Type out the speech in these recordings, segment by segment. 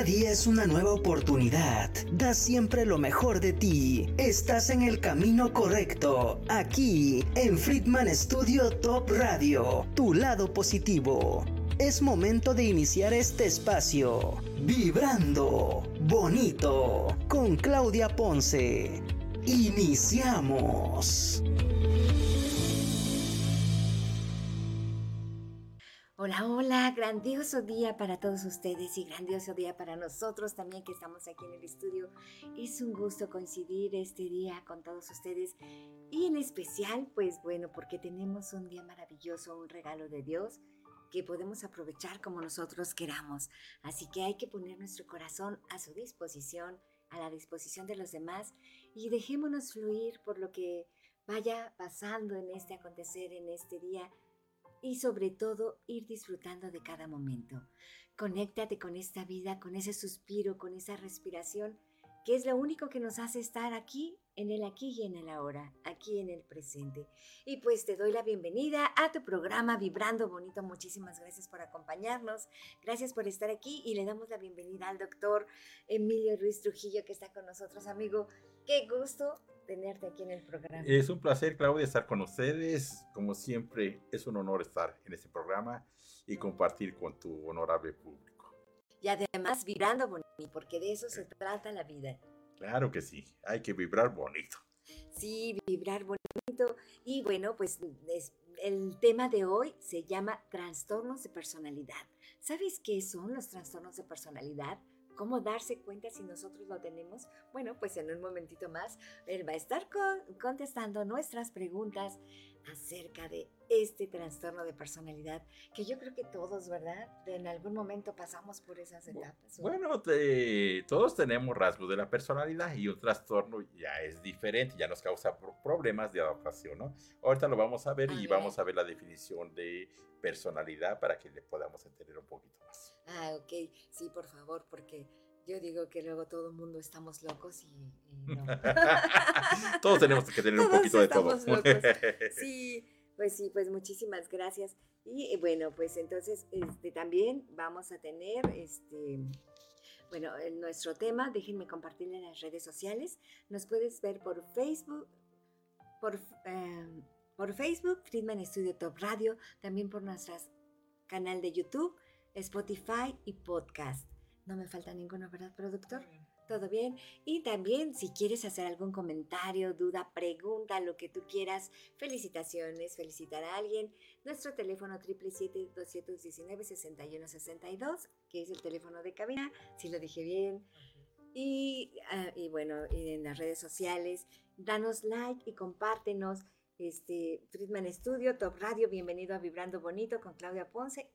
Cada día es una nueva oportunidad. Da siempre lo mejor de ti. Estás en el camino correcto. Aquí, en Friedman Studio Top Radio. Tu lado positivo. Es momento de iniciar este espacio. Vibrando. Bonito. Con Claudia Ponce. Iniciamos. Hola, grandioso día para todos ustedes y grandioso día para nosotros también que estamos aquí en el estudio. Es un gusto coincidir este día con todos ustedes y en especial, pues bueno, porque tenemos un día maravilloso, un regalo de Dios que podemos aprovechar como nosotros queramos. Así que hay que poner nuestro corazón a su disposición, a la disposición de los demás y dejémonos fluir por lo que vaya pasando en este acontecer, en este día y sobre todo ir disfrutando de cada momento. Conéctate con esta vida, con ese suspiro, con esa respiración, que es lo único que nos hace estar aquí, en el aquí y en el ahora, aquí en el presente. Y pues te doy la bienvenida a tu programa Vibrando Bonito. Muchísimas gracias por acompañarnos, gracias por estar aquí y le damos la bienvenida al doctor Emilio Ruiz Trujillo que está con nosotros, amigo. Qué gusto tenerte aquí en el programa. Es un placer, Claudia, estar con ustedes. Como siempre, es un honor estar en este programa y compartir con tu honorable público. Y además vibrando bonito, porque de eso se trata la vida. Claro que sí, hay que vibrar bonito. Sí, vibrar bonito. Y bueno, pues el tema de hoy se llama trastornos de personalidad. ¿Sabes qué son los trastornos de personalidad? ¿Cómo darse cuenta si nosotros lo tenemos? Bueno, pues en un momentito más él va a estar contestando nuestras preguntas acerca de este trastorno de personalidad, que yo creo que todos, ¿verdad? En algún momento pasamos por esas etapas. Bueno, todos tenemos rasgos de la personalidad y un trastorno ya es diferente, ya nos causa problemas de adaptación, ¿no? Ahorita lo vamos a ver y vamos a ver la definición de personalidad para que le podamos entender un poquito más. Ah, ok, sí, por favor, porque yo digo que luego todo el mundo estamos locos y, no. Todos tenemos que tener un poquito de todo. Sí, pues sí, pues muchísimas gracias. Y eh, bueno, pues entonces este, también vamos a tener este. Bueno, nuestro tema, déjenme compartirlo en las redes sociales. Nos puedes ver por Facebook, por, em, por Facebook, Friedman Studio Top Radio, también por nuestro canal de YouTube, Spotify y podcast. No me falta ninguno, ¿verdad, productor? ¿Todo bien? Y también si quieres hacer algún comentario, duda, pregunta, lo que tú quieras, felicitaciones, felicitar a alguien, nuestro teléfono 777-219-6162, que es el teléfono de cabina, si lo dije bien. Y, ah, y bueno, en las redes sociales, danos like y compártenos. Este, Friedman Studio, Top Radio, bienvenido a Vibrando Bonito con Claudia Ponce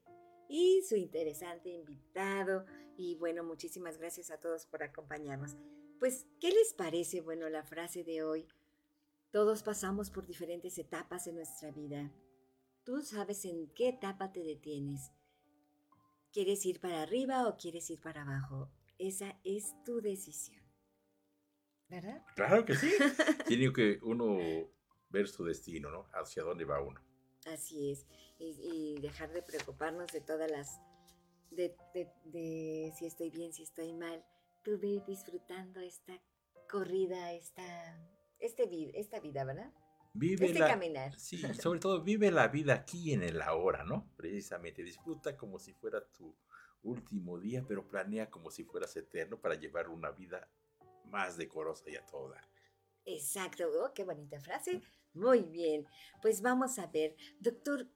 y su interesante invitado. Y bueno, muchísimas gracias a todos por acompañarnos. Pues, ¿qué les parece, bueno, la frase de hoy? Todos pasamos por diferentes etapas en nuestra vida. Tú sabes en qué etapa te detienes. ¿Quieres ir para arriba o quieres ir para abajo? Esa es tu decisión. ¿Verdad? Claro que sí. Tiene que uno ver su destino, ¿no? Hacia dónde va uno. Así es y, dejar de preocuparnos de todas las, de, de, si estoy bien, si estoy mal. Tú ve disfrutando esta corrida, esta, este, esta vida, ¿verdad? Vive este caminar. Sí, sobre todo vive la vida aquí en el ahora, ¿no? Precisamente, disfruta como si fuera tu último día, pero planea como si fueras eterno para llevar una vida más decorosa y a toda. Exacto, oh, qué bonita frase. Muy bien, pues vamos a ver, doctor,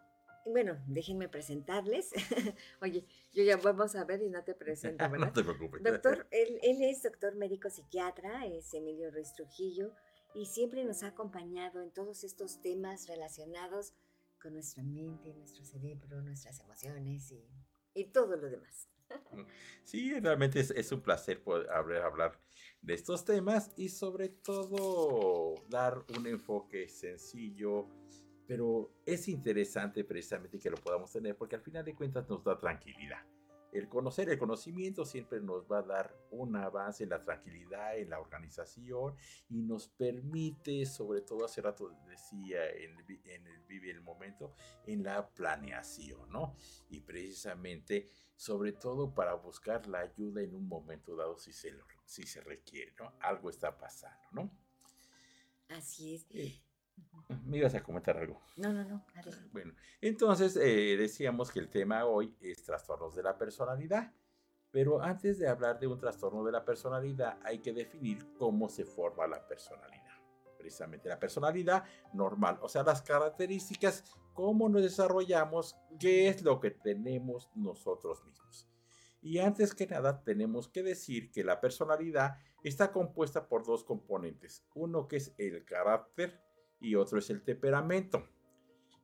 bueno, déjenme presentarles. Oye, yo ya vamos a ver y no te presento, ¿verdad? no te preocupes. Doctor, él, es doctor médico psiquiatra, es Emilio Ruiz Trujillo, y siempre nos ha acompañado en todos estos temas relacionados con nuestra mente, nuestro cerebro, nuestras emociones y, y todo lo demás. Sí, realmente es, es un placer poder hablar, hablar de estos temas y sobre todo dar un enfoque sencillo, pero es interesante precisamente que lo podamos tener porque al final de cuentas nos da tranquilidad. El conocer, el conocimiento siempre nos va a dar un avance en la tranquilidad, en la organización y nos permite, sobre todo hace rato decía en, en el Vive el Momento, en la planeación, ¿no? Y precisamente, sobre todo para buscar la ayuda en un momento dado si se, si se requiere, ¿no? Algo está pasando, ¿no? Así es. Eh, me ibas a comentar algo. No, no, no. Bueno, entonces eh, decíamos que el tema hoy es trastornos de la personalidad. Pero antes de hablar de un trastorno de la personalidad, hay que definir cómo se forma la personalidad. Precisamente la personalidad normal, o sea, las características, cómo nos desarrollamos, qué es lo que tenemos nosotros mismos. Y antes que nada, tenemos que decir que la personalidad está compuesta por dos componentes. Uno que es el carácter y otro es el temperamento.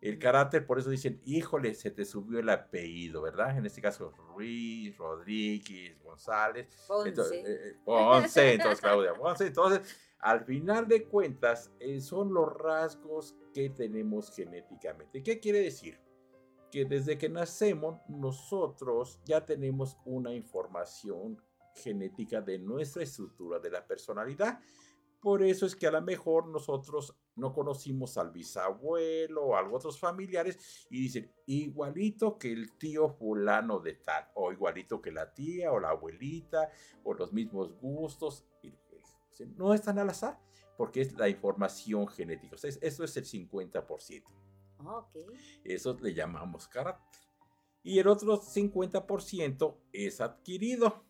El carácter, por eso dicen, híjole, se te subió el apellido, ¿verdad? En este caso, Ruiz, Rodríguez, González. Ponce. Entonces, eh, eh, Ponce, entonces, Claudia, Ponce. Entonces, al final de cuentas, eh, son los rasgos que tenemos genéticamente. ¿Qué quiere decir? Que desde que nacemos, nosotros ya tenemos una información genética de nuestra estructura de la personalidad. Por eso es que a lo mejor nosotros no conocimos al bisabuelo o a otros familiares y dicen igualito que el tío fulano de tal, o igualito que la tía o la abuelita, o los mismos gustos. No están al azar, porque es la información genética. O eso es el 50%. Okay. Eso le llamamos carácter. Y el otro 50% es adquirido.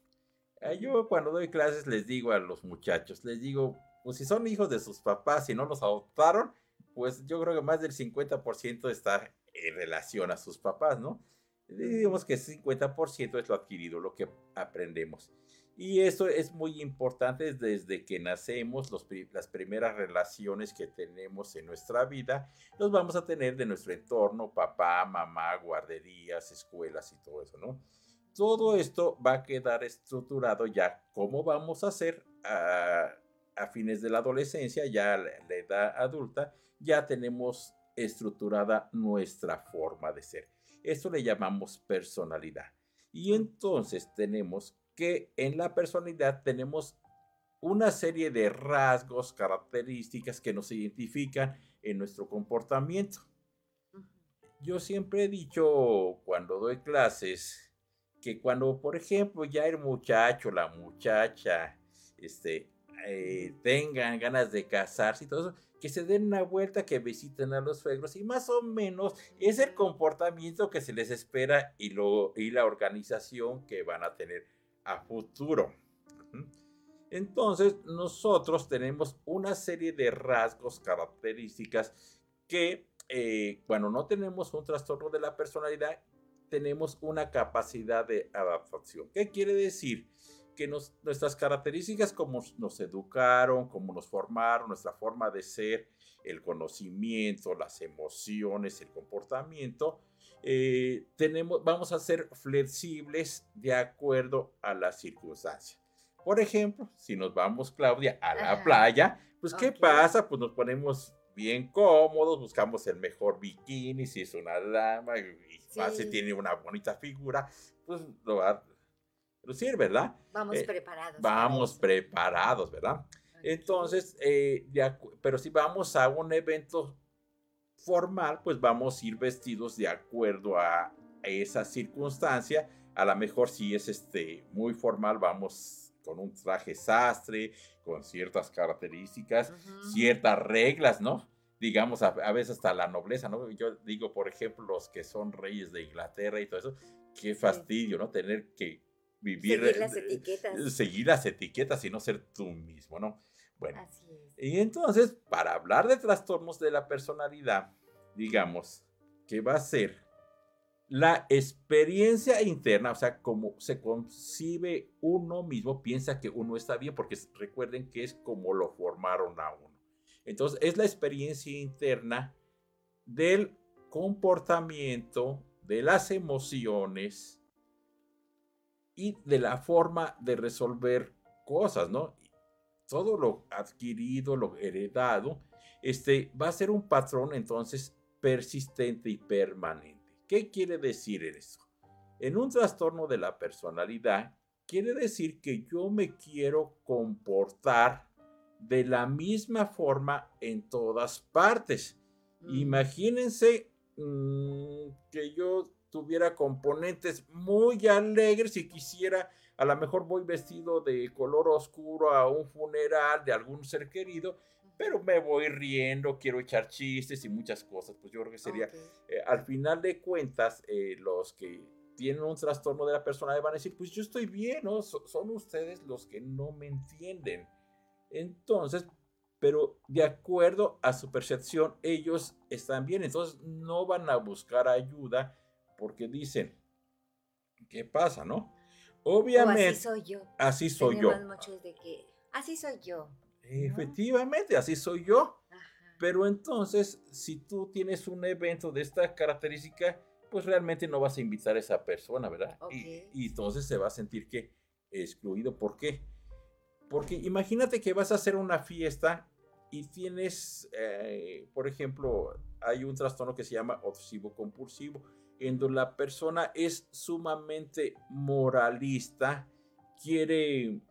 Yo cuando doy clases les digo a los muchachos, les digo, pues si son hijos de sus papás y no los adoptaron, pues yo creo que más del 50% está en relación a sus papás, ¿no? Digamos que 50% es lo adquirido, lo que aprendemos. Y eso es muy importante desde que nacemos, las primeras relaciones que tenemos en nuestra vida, los vamos a tener de nuestro entorno, papá, mamá, guarderías, escuelas y todo eso, ¿no? Todo esto va a quedar estructurado ya cómo vamos a hacer a, a fines de la adolescencia, ya la, la edad adulta, ya tenemos estructurada nuestra forma de ser. Esto le llamamos personalidad. Y entonces tenemos que en la personalidad tenemos una serie de rasgos, características que nos identifican en nuestro comportamiento. Yo siempre he dicho cuando doy clases que cuando, por ejemplo, ya el muchacho, la muchacha, este, eh, tengan ganas de casarse y todo eso, que se den una vuelta, que visiten a los suegros y más o menos es el comportamiento que se les espera y, lo, y la organización que van a tener a futuro. Entonces, nosotros tenemos una serie de rasgos, características que eh, cuando no tenemos un trastorno de la personalidad, tenemos una capacidad de adaptación. ¿Qué quiere decir? Que nuestras características, como nos educaron, como nos formaron, nuestra forma de ser, el conocimiento, las emociones, el comportamiento, eh, tenemos, vamos a ser flexibles de acuerdo a las circunstancias. Por ejemplo, si nos vamos, Claudia, a la playa, pues ¿qué pasa? Pues nos ponemos bien cómodos, buscamos el mejor bikini, si es una dama y, si tiene una bonita figura, pues lo va lucir, ¿verdad? Vamos eh, preparados. Vamos preparados, ¿verdad? Entonces, eh, pero si vamos a un evento formal, pues vamos a ir vestidos de acuerdo a esa circunstancia. A lo mejor si es este muy formal, vamos con un traje sastre, con ciertas características, ciertas reglas, ¿no? Digamos, a, veces hasta la nobleza, ¿no? Yo digo, por ejemplo, los que son reyes de Inglaterra y todo eso, qué fastidio, ¿no? Tener que vivir. Seguir las etiquetas. Seguir las etiquetas y no ser tú mismo, ¿no? Bueno. Y entonces, para hablar de trastornos de la personalidad, digamos que va a ser la experiencia interna, o sea, como se concibe uno mismo, piensa que uno está bien, porque recuerden que es como lo formaron a uno. Entonces, es la experiencia interna del comportamiento, de las emociones, y de la forma de resolver cosas, ¿no? Todo lo adquirido, lo heredado, este, va a ser un patrón entonces persistente y permanente. ¿Qué quiere decir eso? En un trastorno de la personalidad, quiere decir que yo me quiero comportar de la misma forma en todas partes. Mm. Imagínense mm, que yo tuviera componentes muy alegres y quisiera, a lo mejor voy vestido de color oscuro a un funeral de algún ser querido, pero me voy riendo, quiero echar chistes y muchas cosas. Pues yo creo que sería, eh, al final de cuentas, eh, los que tienen un trastorno de la personalidad van a decir, pues yo estoy bien, ¿no? son ustedes los que no me entienden. Entonces, pero de acuerdo a su percepción, ellos están bien, entonces no van a buscar ayuda porque dicen, ¿qué pasa, no? Obviamente. así soy yo. Así soy yo. de que, así soy yo. Efectivamente, así soy yo. Pero entonces, si tú tienes un evento de esta característica, pues realmente no vas a invitar a esa persona, ¿verdad? Y, entonces se va a sentir que excluido. ¿Por qué? Porque imagínate que vas a hacer una fiesta y tienes, eh, por ejemplo, hay un trastorno que se llama obsesivo compulsivo, en donde la persona es sumamente moralista, quiere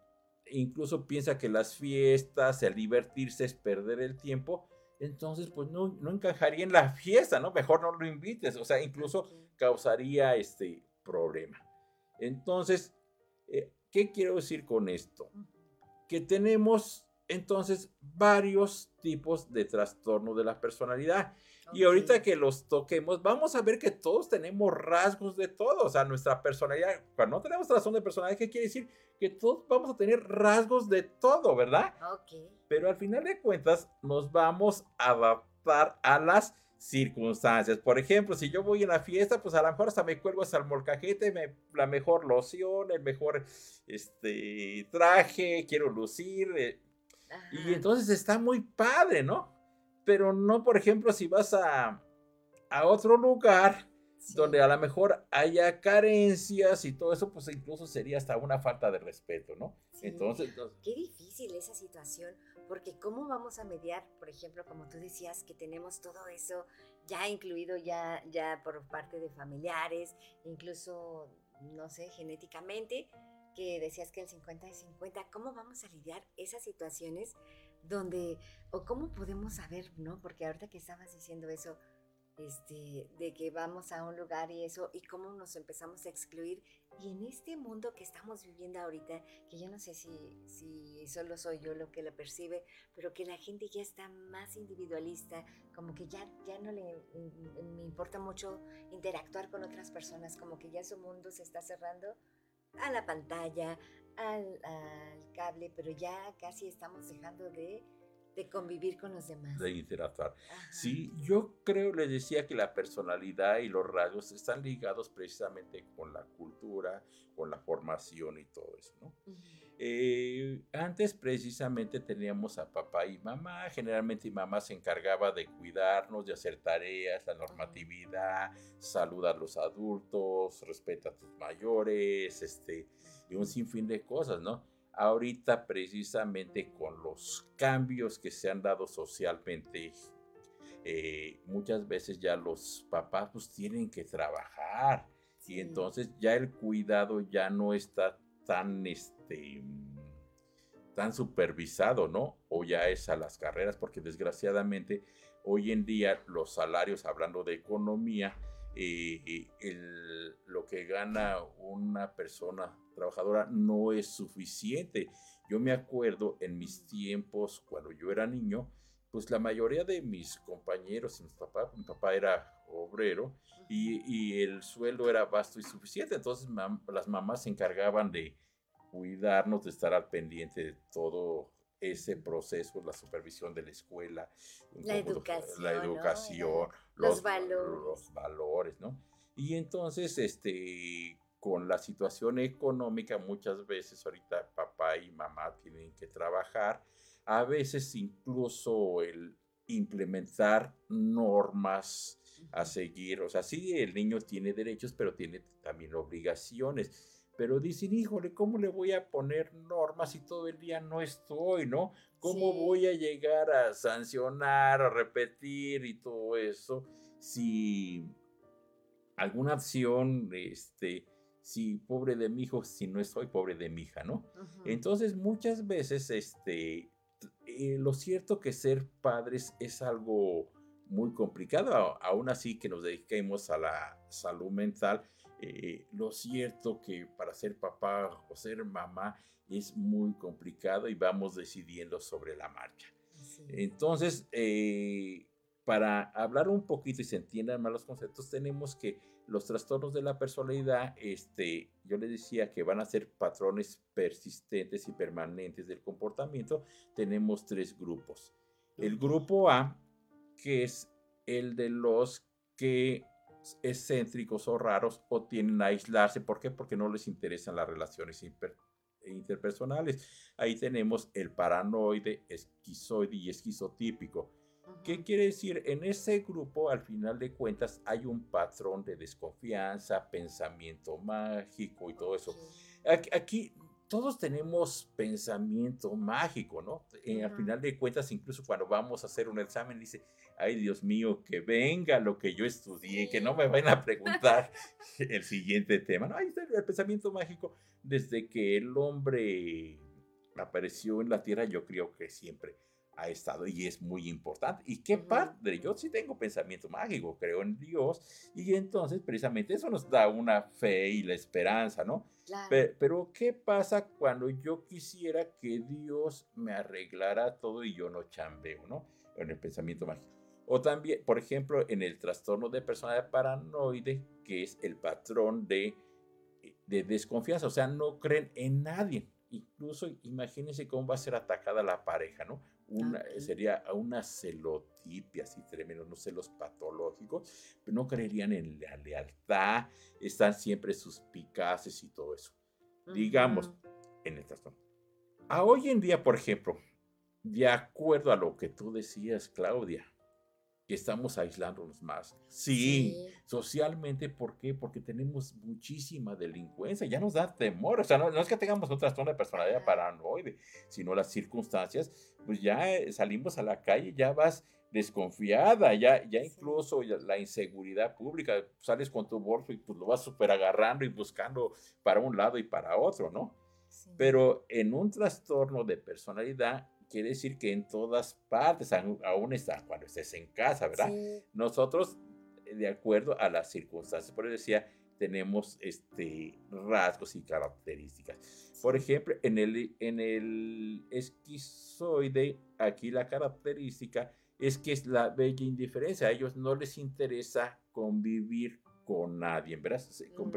incluso piensa que las fiestas, el divertirse es perder el tiempo, entonces pues no, no encajaría en la fiesta, ¿no? Mejor no lo invites, o sea, incluso causaría este problema. Entonces, eh, ¿qué quiero decir con esto? Que tenemos entonces varios tipos de trastorno de la personalidad. Y ahorita que los toquemos, vamos a ver que todos tenemos rasgos de todo. O sea, nuestra personalidad, cuando no tenemos trastorno de personalidad, ¿qué quiere decir? Que todos vamos a tener rasgos de todo, ¿verdad? Ok. Pero al final de cuentas, nos vamos a adaptar a las circunstancias. Por ejemplo, si yo voy a una fiesta, pues a lo mejor hasta me cuelgo hasta el molcajete, me, la mejor loción, el mejor este, traje, quiero lucir. Eh, y entonces está muy padre, ¿no? pero no, por ejemplo, si vas a, a otro lugar donde a lo mejor haya carencias y todo eso, pues incluso sería hasta una falta de respeto, ¿no? Entonces, qué difícil esa situación, porque cómo vamos a mediar, por ejemplo, como tú decías, que tenemos todo eso ya incluido ya, ya por parte de familiares, incluso, no sé, genéticamente, que decías que el 50 es 50, ¿cómo vamos a lidiar esas situaciones donde, o cómo podemos saber, ¿no? Porque ahorita que estabas diciendo eso, este, de que vamos a un lugar y eso, y cómo nos empezamos a excluir. Y en este mundo que estamos viviendo ahorita, que yo no sé si, si solo soy yo lo que lo percibe, pero que la gente ya está más individualista, como que ya, ya no le me importa mucho interactuar con otras personas, como que ya su mundo se está cerrando a la pantalla, al, cable, pero ya casi estamos dejando de, convivir con los demás. De interactuar. Sí, yo creo, les decía que la personalidad y los rasgos están ligados precisamente con la cultura, con la formación y todo eso, ¿no? Eh, antes precisamente teníamos a papá y mamá, generalmente mamá se encargaba de cuidarnos, de hacer tareas, la normatividad, saludar a los adultos, respeta a tus mayores, este, y un sinfín de cosas, ¿no? Ahorita precisamente con los cambios que se han dado socialmente, eh, muchas veces ya los papás pues tienen que trabajar. Y entonces ya el cuidado ya no está tan, este, tan supervisado, ¿no? O ya es a las carreras, porque desgraciadamente hoy en día los salarios, hablando de economía, eh, lo que gana una persona trabajadora no es suficiente. Yo me acuerdo en mis tiempos, cuando yo era niño, pues la mayoría de mis compañeros, mi papá, mi papá era obrero y, el sueldo era vasto y suficiente. Entonces las mamás se encargaban de cuidarnos, de estar al pendiente de todo ese proceso, la supervisión de la escuela, la educación, la educación los, valores. Los valores, ¿no? Y entonces, este, con la situación económica, muchas veces ahorita papá y mamá tienen que trabajar, a veces incluso el implementar normas a seguir, o sea, sí, el niño tiene derechos, pero tiene también obligaciones. Pero dicen, híjole, ¿cómo le voy a poner normas si todo el día no estoy, no? ¿Cómo voy a llegar a sancionar, a repetir y todo eso si alguna acción, este, si pobre de mi hijo, si no estoy pobre de mi hija, ¿no? Entonces muchas veces, este, eh, lo cierto que ser padres es algo muy complicado, aún así que nos dediquemos a la salud mental, eh, lo cierto que para ser papá o ser mamá es muy complicado y vamos decidiendo sobre la marcha. Entonces, eh, para hablar un poquito y se entiendan más los conceptos, tenemos que los trastornos de la personalidad, este, yo les decía que van a ser patrones persistentes y permanentes del comportamiento. Tenemos tres grupos. El grupo A, que es el de los que excéntricos o raros o tienen a aislarse. ¿Por qué? Porque no les interesan las relaciones interpersonales. Ahí tenemos el paranoide, esquizoide y esquizotípico. ¿Qué quiere decir? En ese grupo, al final de cuentas, hay un patrón de desconfianza, pensamiento mágico y todo eso. Aquí, todos tenemos pensamiento mágico, ¿no? Eh, al final de cuentas, incluso cuando vamos a hacer un examen, dice, ay Dios mío, que venga lo que yo estudié, que no me vayan a preguntar el siguiente tema. No, ahí está el pensamiento mágico. Desde que el hombre apareció en la tierra, yo creo que siempre ha estado y es muy importante. ¿Y qué padre? Yo sí tengo pensamiento mágico, creo en Dios y entonces precisamente eso nos da una fe y la esperanza, ¿no? Pero, ¿qué pasa cuando yo quisiera que Dios me arreglara todo y yo no chambeo, ¿no? En el pensamiento mágico. O también, por ejemplo, en el trastorno de personalidad paranoide, que es el patrón de, de desconfianza, o sea, no creen en nadie. Incluso imagínense cómo va a ser atacada la pareja, ¿no? Una, sería una celotipia así tremendo, no celos patológicos, pero no creerían en la lealtad, están siempre suspicaces y todo eso. Digamos, en el trastorno. A hoy en día, por ejemplo, de acuerdo a lo que tú decías, Claudia, que estamos aislándonos más. Sí, socialmente, ¿por qué? Porque tenemos muchísima delincuencia, ya nos da temor, o sea, no, es que tengamos un trastorno de personalidad paranoide, sino las circunstancias, pues ya eh, salimos a la calle, ya vas desconfiada, ya, ya incluso la inseguridad pública, sales con tu bolso y pues lo vas súper agarrando y buscando para un lado y para otro, ¿no? Pero en un trastorno de personalidad, quiere decir que en todas partes, aún está cuando estés en casa, ¿verdad? Nosotros, eh, de acuerdo a las circunstancias, por eso decía, tenemos este, rasgos y características. Por ejemplo, en el, en el esquizoide, aquí la característica es que es la bella indiferencia. A ellos no les interesa convivir con nadie, ¿verdad? Se mm.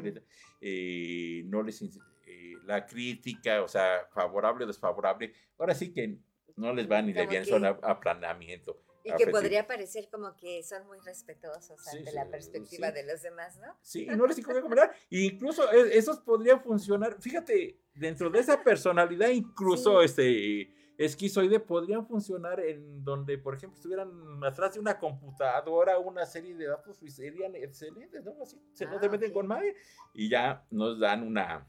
eh, no les eh, la crítica, o sea, favorable o desfavorable. Ahora sí que no les va ni le viene, son aplanamiento. Y que podría parecer como que son muy respetuosos ante la perspectiva de los demás, ¿no? Sí, y no les incomodar. incluso e, esos podrían funcionar, fíjate, dentro de esa personalidad, incluso este esquizoide podrían funcionar en donde, por ejemplo, estuvieran atrás de una computadora, una serie de datos, y serían excelentes, ¿no? Así, se ah, meten con nadie y ya nos dan una,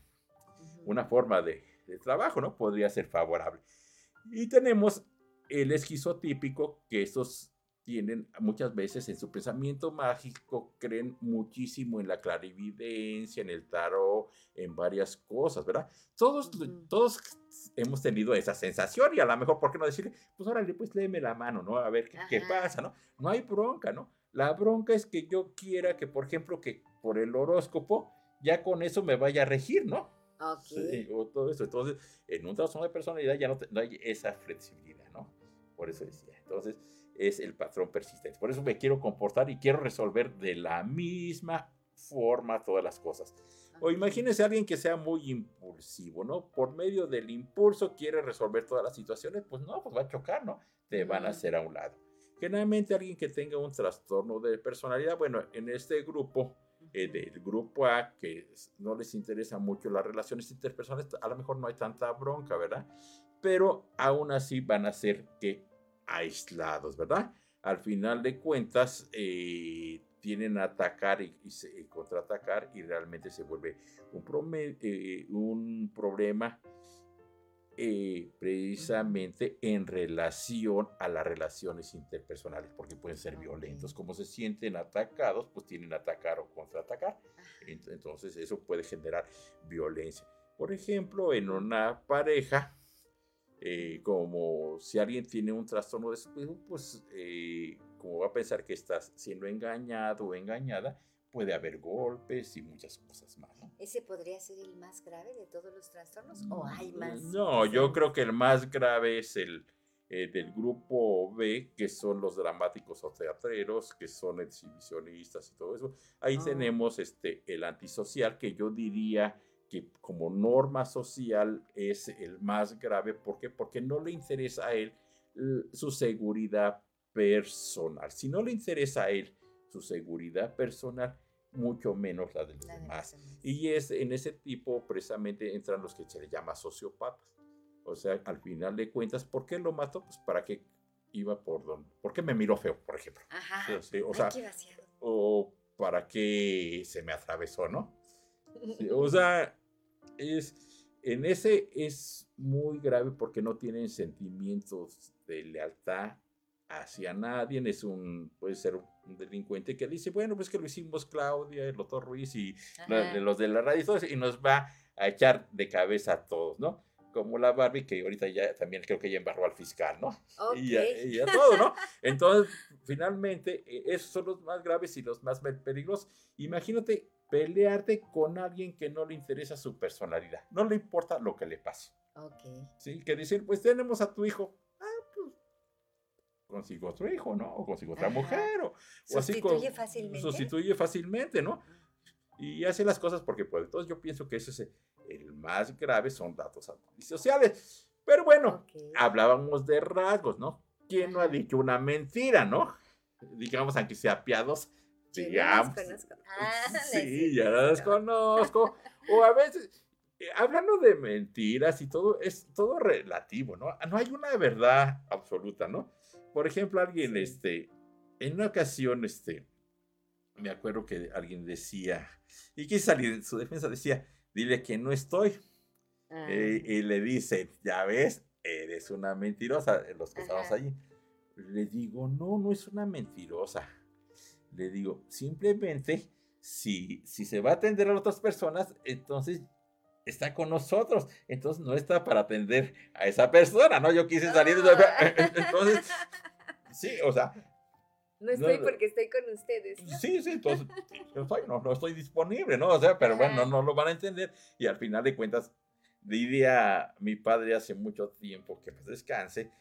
una forma de, de trabajo, ¿no? Podría ser favorable. Y tenemos el esquizotípico, que estos tienen muchas veces en su pensamiento mágico, creen muchísimo en la clarividencia, en el tarot, en varias cosas, ¿verdad? Todos, todos hemos tenido esa sensación y a lo mejor, ¿por qué no decirle, pues órale, pues léeme la mano, ¿no? A ver qué, qué pasa, ¿no? No hay bronca, ¿no? La bronca es que yo quiera que, por ejemplo, que por el horóscopo, ya con eso me vaya a regir, ¿no? Sí, o todo eso. Entonces, en un trastorno de personalidad ya no, hay esa flexibilidad, ¿no? Por eso decía. Entonces, es el patrón persistente. Por eso me quiero comportar y quiero resolver de la misma forma todas las cosas. O imagínese a alguien que sea muy impulsivo, ¿no? Por medio del impulso quiere resolver todas las situaciones, pues no, pues va a chocar, ¿no? Te van a hacer a un lado. Generalmente alguien que tenga un trastorno de personalidad, bueno, en este grupo eh, del grupo A que no les interesa mucho las relaciones interpersonales, a lo mejor no hay tanta bronca, ¿verdad? Pero aún así van a ser que aislados, ¿verdad? Al final de cuentas, eh, tienen a atacar y, contraatacar y realmente se vuelve un, eh, un problema eh, precisamente en relación a las relaciones interpersonales, porque pueden ser violentos. Como se sienten atacados, pues tienen atacar o contraatacar. Entonces eso puede generar violencia. Por ejemplo, en una pareja, eh, como si alguien tiene un trastorno de espíritu, pues eh, como va a pensar que estás siendo engañado o engañada, puede haber golpes y muchas cosas más. ¿Ese podría ser el más grave de todos los trastornos o hay mm, más? No, yo creo que el más grave es el eh, del grupo B, que son los dramáticos o teatreros, que son exhibicionistas y todo eso. Ahí ah. tenemos este, el antisocial, que yo diría que como norma social es el más grave. ¿Por qué? Porque no le interesa a él su seguridad personal. Si no le interesa a él su seguridad personal, mucho menos la de los demás. Y es en ese tipo precisamente entran los que se le llama sociópatas. O sea, al final de cuentas, ¿por qué lo mató? Pues para qué iba por donde, ¿por qué me miró feo, por ejemplo? Ajá. o sea, o para qué se me atravesó, ¿no? o sea, es en ese es muy grave porque no tienen sentimientos de lealtad hacia nadie, es un, puede ser un delincuente que dice, bueno, pues que lo hicimos Claudia, el doctor Ruiz y los de la radio y, nos va a echar de cabeza a todos, ¿no? Como la Barbie, que ahorita ya también creo que ya embarró al fiscal, ¿no? Y, ya, todo, ¿no? Entonces, finalmente, e, esos son los más graves y los más peligrosos. Imagínate pelearte con alguien que no le interesa su personalidad, no le importa lo que le pase. Ok. Sí, que dicen, pues tenemos a tu hijo, consigo otro hijo, ¿no? O consigo otra mujer, o, sustituye fácilmente. Sustituye fácilmente, ¿no? Y hace las cosas porque puede. Entonces yo pienso que ese es el más grave, son datos sociales. Pero bueno, hablábamos de rasgos, ¿no? ¿Quién no ha dicho una mentira, no? Digamos, aunque sea piados, digamos. Ah, sí, ya la desconozco. o a veces, eh, hablando de mentiras y todo, es todo relativo, ¿no? No hay una verdad absoluta, ¿no? Por ejemplo, alguien, este, en una ocasión, este, me acuerdo que alguien decía, y quise salir en su defensa, decía, dile que no estoy. Ah. Eh, y le dice, ya ves, eres una mentirosa, los que estamos allí. Le digo, no, no es una mentirosa. Le digo, simplemente, si, si se va a atender a otras personas, entonces está con nosotros. Entonces no está para atender a esa persona, ¿no? Yo quise salir. Ah. Entonces, sí, o sea. No estoy porque estoy con ustedes. Sí, sí, entonces no, no, estoy disponible, ¿no? O sea, pero bueno, no, lo van a entender. Y al final de cuentas, diría mi padre hace mucho tiempo, que pues descanse,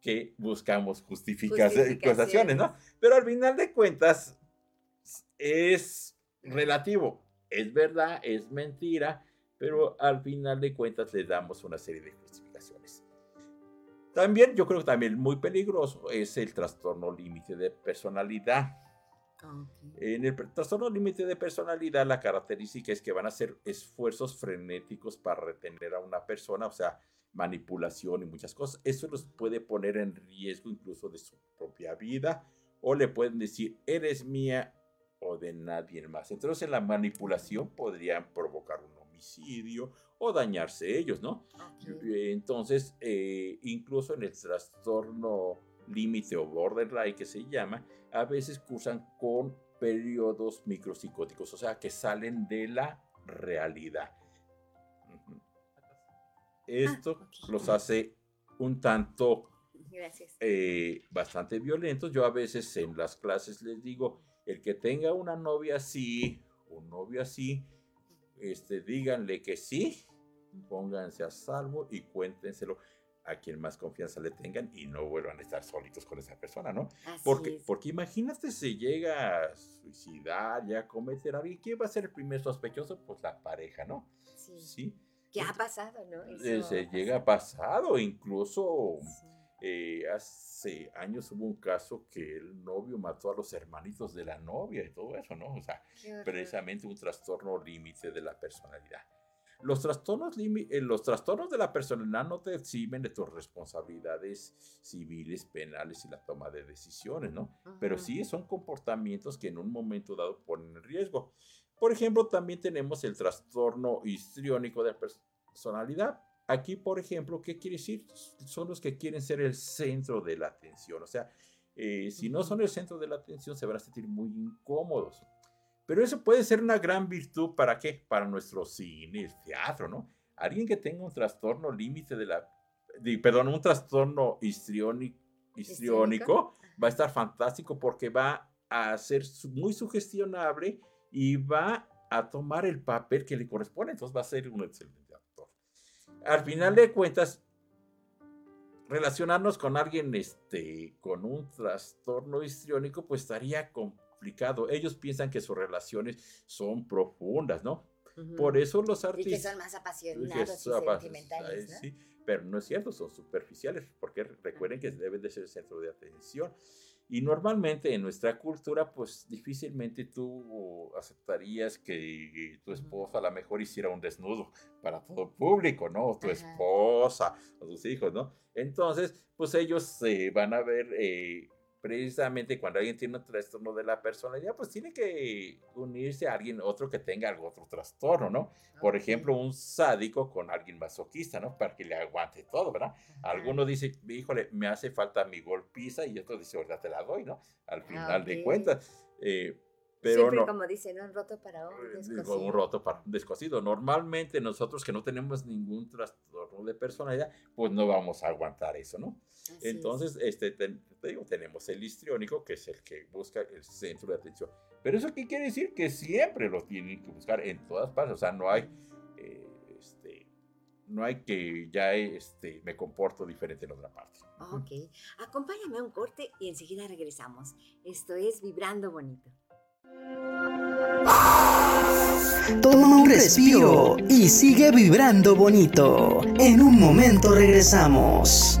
que buscamos justificaciones, ¿no? Pero al final de cuentas, es relativo. Es verdad, es mentira, pero al final de cuentas le damos una serie de justificaciones. También, yo creo que también muy peligroso es el trastorno límite de personalidad. En el trastorno límite de personalidad, la característica es que van a ser esfuerzos frenéticos para retener a una persona, o sea, manipulación y muchas cosas. Eso los puede poner en riesgo incluso de su propia vida, o le pueden decir, eres mía o de nadie más. Entonces, la manipulación podría provocar un o dañarse ellos, ¿no? Entonces, eh, incluso en el trastorno límite o borderline que se llama, a veces cursan con periodos micropsicóticos, o sea, que salen de la realidad. Esto ah, los hace un tanto eh, bastante violentos. Yo a veces en las clases les digo, el que tenga una novia así, un novio así, este, díganle que sí, pónganse a salvo y cuéntenselo a quien más confianza le tengan y no vuelvan a estar solitos con esa persona, ¿no? porque, porque imagínate si llega a suicidar, ya a cometer a alguien, ¿quién va a ser el primer sospechoso? Pues la pareja, ¿no? Sí. ¿Qué ha pasado, no? se llega pasado, incluso eh, hace años hubo un caso que el novio mató a los hermanitos de la novia y todo eso, ¿no? O sea, precisamente un trastorno límite de la personalidad. Los trastornos, eh, los trastornos de la personalidad no te eximen de tus responsabilidades civiles, penales y la toma de decisiones, ¿no? Pero sí son comportamientos que en un momento dado ponen en riesgo. Por ejemplo, también tenemos el trastorno histriónico de la personalidad aquí, por ejemplo, ¿qué quiere decir? Son los que quieren ser el centro de la atención. O sea, eh, si no son el centro de la atención, se van a sentir muy incómodos. Pero eso puede ser una gran virtud para qué? Para nuestro cine, el teatro, ¿no? Alguien que tenga un trastorno límite de la, perdón, un trastorno histriónico, histriónico va a estar fantástico porque va a ser muy sugestionable y va a tomar el papel que le corresponde. Entonces va a ser un excelente. Al final de cuentas, relacionarnos con alguien este, con un trastorno histriónico, pues estaría complicado. Ellos piensan que sus relaciones son profundas, ¿no? Por eso los artistas... Y que son más apasionados y sentimentales, ¿no? Sí, pero no es cierto, son superficiales, porque recuerden que deben de ser el centro de atención. Y normalmente en nuestra cultura, pues difícilmente tú aceptarías que tu esposa a lo mejor hiciera un desnudo para todo público, ¿no? O tu esposa, o tus hijos, ¿no? Entonces, pues ellos se van a ver eh, precisamente cuando alguien tiene un trastorno de la personalidad, pues tiene que unirse a alguien otro que tenga algún otro trastorno, ¿no? Por ejemplo, un sádico con alguien masoquista, ¿no? Para que le aguante todo, ¿verdad? Alguno dice, híjole, me hace falta mi golpiza y otro dice, ahorita te la doy, ¿no? Al ah, final de cuentas. Eh, pero Siempre, como dicen, un roto para un eh, descosido. Un roto para un descosido. Normalmente nosotros que no tenemos ningún trastorno de personalidad, pues no vamos a aguantar eso, ¿no? Entonces, este, te, digo, tenemos el histriónico, que es el que busca el centro de atención. Pero eso qué quiere decir? Que siempre lo tienen que buscar en todas partes. O sea, no hay, eh, este, no hay que ya este, me comporto diferente en otra parte. Ok. Acompáñame a un corte y enseguida regresamos. Esto es Vibrando Bonito. Toma un respiro y sigue vibrando bonito. En un momento regresamos.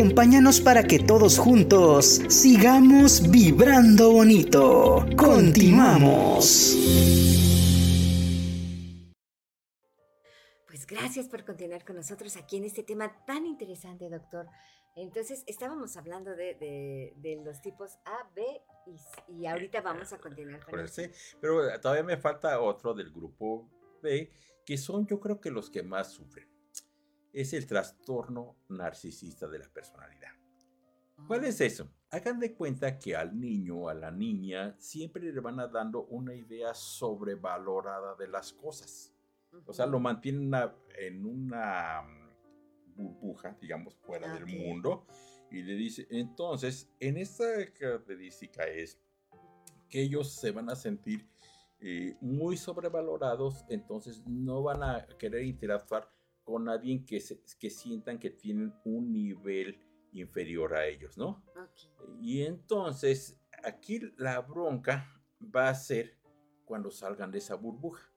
Acompáñanos para que todos juntos sigamos vibrando bonito. Continuamos. Pues gracias por continuar con nosotros aquí en este tema tan interesante, doctor. Entonces, estábamos hablando de, los tipos A, B y, ahorita vamos a continuar con eso. pero todavía me falta otro del grupo B, que son yo creo que los que más sufren es el trastorno narcisista de la personalidad. ¿Cuál es eso? Hagan de cuenta que al niño o a la niña siempre le van a dando una idea sobrevalorada de las cosas. O sea, lo mantienen en una mm, burbuja, digamos, fuera del mundo. Y le dice, entonces, en esta característica es, que ellos se van a sentir eh, muy sobrevalorados, entonces no van a querer interactuar con alguien que, que sientan que tienen un nivel inferior a ellos, ¿no? Y entonces aquí la bronca va a ser cuando salgan de esa burbuja.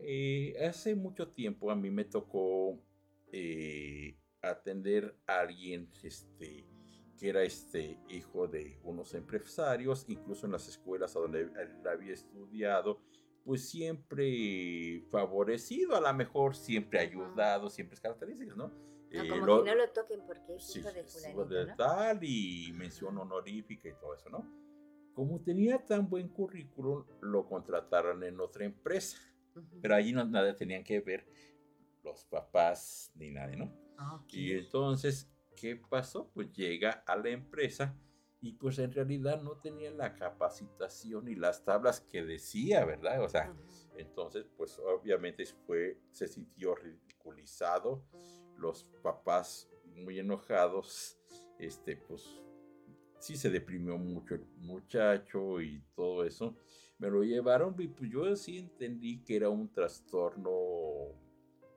Eh, hace mucho tiempo a mí me tocó eh, atender a alguien este, que era este hijo de unos empresarios, incluso en las escuelas a donde él había estudiado, pues siempre favorecido, a lo mejor siempre ayudado, siempre es características, ¿no? No, eh, como que no lo toquen porque es hijo de fulanito, de tal y mención honorífica y todo eso, ¿no? Como tenía tan buen currículum, lo contrataron en otra empresa, pero allí no, nada tenían que ver los papás ni nadie, ¿no? Ah, y entonces, ¿qué pasó? Pues llega a la empresa y pues en realidad no tenía la capacitación y las tablas que decía, ¿verdad? O sea, entonces pues obviamente fue, se sintió ridiculizado, los papás muy enojados, este pues sí se deprimió mucho el muchacho y todo eso. Me lo llevaron y pues yo sí entendí que era un trastorno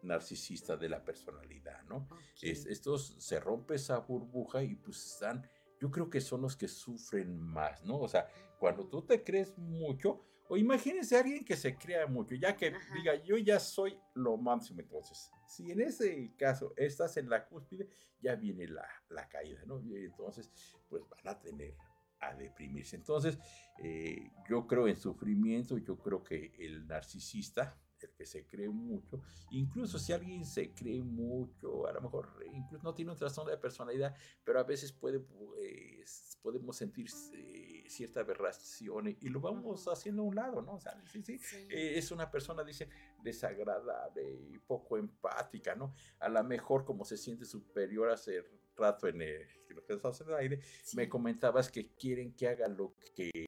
narcisista de la personalidad, ¿no? Es, estos se rompe esa burbuja y pues están yo creo que son los que sufren más, ¿no? O sea, cuando tú te crees mucho, o imagínense a alguien que se crea mucho, ya que diga, yo ya soy lo máximo, entonces, si en ese caso estás en la cúspide, ya viene la, la caída, ¿no? Y entonces, pues van a tener a deprimirse. Entonces, eh, yo creo en sufrimiento, yo creo que el narcisista que se cree mucho, incluso si alguien se cree mucho, a lo mejor incluso no tiene un trastorno de personalidad, pero a veces puede, pues, podemos sentir eh, cierta aberración y, lo vamos haciendo a un lado, ¿no? O sea, sí, sí, eh, es una persona, dice, desagradable y poco empática, ¿no? A lo mejor como se siente superior hace rato en el, lo que estás en el aire, me comentabas que quieren que haga lo que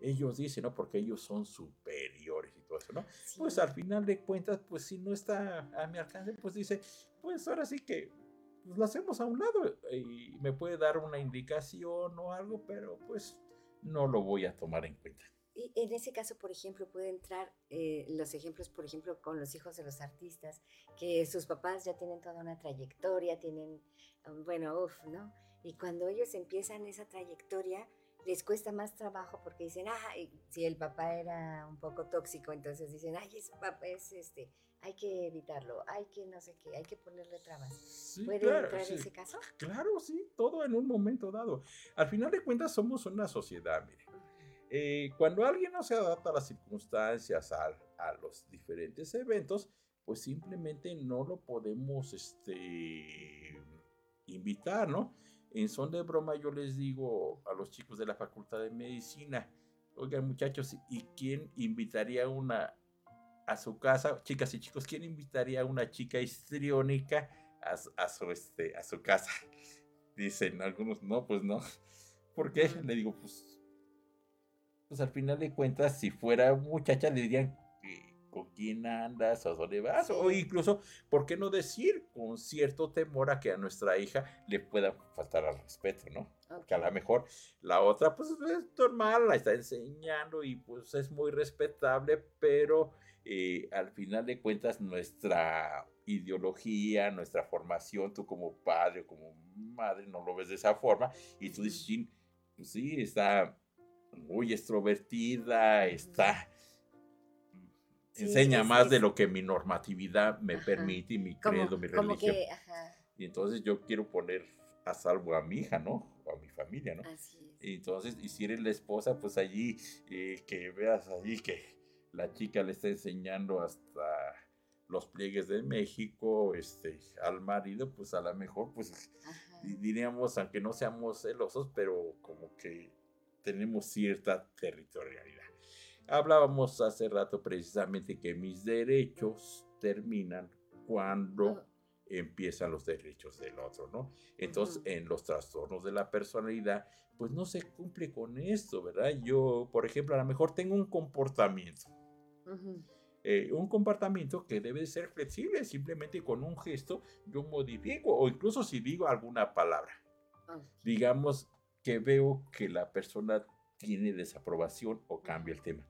ellos dicen, ¿no? Porque ellos son superiores todo eso, ¿no? Pues al final de cuentas, pues si no está a mi alcance, pues dice, pues ahora sí que pues, lo hacemos a un lado y me puede dar una indicación o algo, pero pues no lo voy a tomar en cuenta. Y en ese caso, por ejemplo, puede entrar eh, los ejemplos, por ejemplo, con los hijos de los artistas, que sus papás ya tienen toda una trayectoria, tienen, bueno, uff, ¿no? Y cuando ellos empiezan esa trayectoria, les cuesta más trabajo porque dicen, ah, si el papá era un poco tóxico, entonces dicen, ay, ese papá es este, hay que evitarlo, hay que no sé qué, hay que ponerle trabas. ¿Puede entrar ese caso? Claro, sí, todo en un momento dado. Al final de cuentas somos una sociedad, mire. Eh, cuando alguien no se adapta a las circunstancias, a, a, los diferentes eventos, pues simplemente no lo podemos este, invitar, ¿no? En son de broma yo les digo a los chicos de la Facultad de Medicina, oigan muchachos, ¿y quién invitaría una a su casa, chicas y chicos, quién invitaría a una chica histriónica a, su, este, a su casa? Dicen algunos, no, pues no. ¿Por qué? Le digo, pues, pues al final de cuentas, si fuera muchacha, le dirían, con quién andas, a dónde vas, o incluso, ¿por qué no decir con cierto temor a que a nuestra hija le pueda faltar al respeto, ¿no? Que a lo mejor la otra, pues es normal, la está enseñando y pues es muy respetable, pero eh, al final de cuentas nuestra ideología, nuestra formación, tú como padre o como madre no lo ves de esa forma y tú dices, pues sí, está muy extrovertida, está enseña más de lo que mi normatividad me permite y mi credo, mi religión. y entonces yo quiero poner a salvo a mi hija, ¿no? O a mi familia, ¿no? Así es. Y entonces, y si eres la esposa, pues allí, eh, que veas allí que la chica le está enseñando hasta los pliegues de México, este, al marido, pues a lo mejor, pues diríamos, aunque no seamos celosos, pero como que tenemos cierta territorialidad. Hablábamos hace rato precisamente que mis derechos terminan cuando empiezan los derechos del otro, ¿no? Entonces, en los trastornos de la personalidad, pues no se cumple con esto, ¿verdad? Yo, por ejemplo, a lo mejor tengo un comportamiento. Eh, un comportamiento que debe ser flexible, simplemente con un gesto yo modifico, o incluso si digo alguna palabra. Digamos que veo que la persona tiene desaprobación o cambia el tema.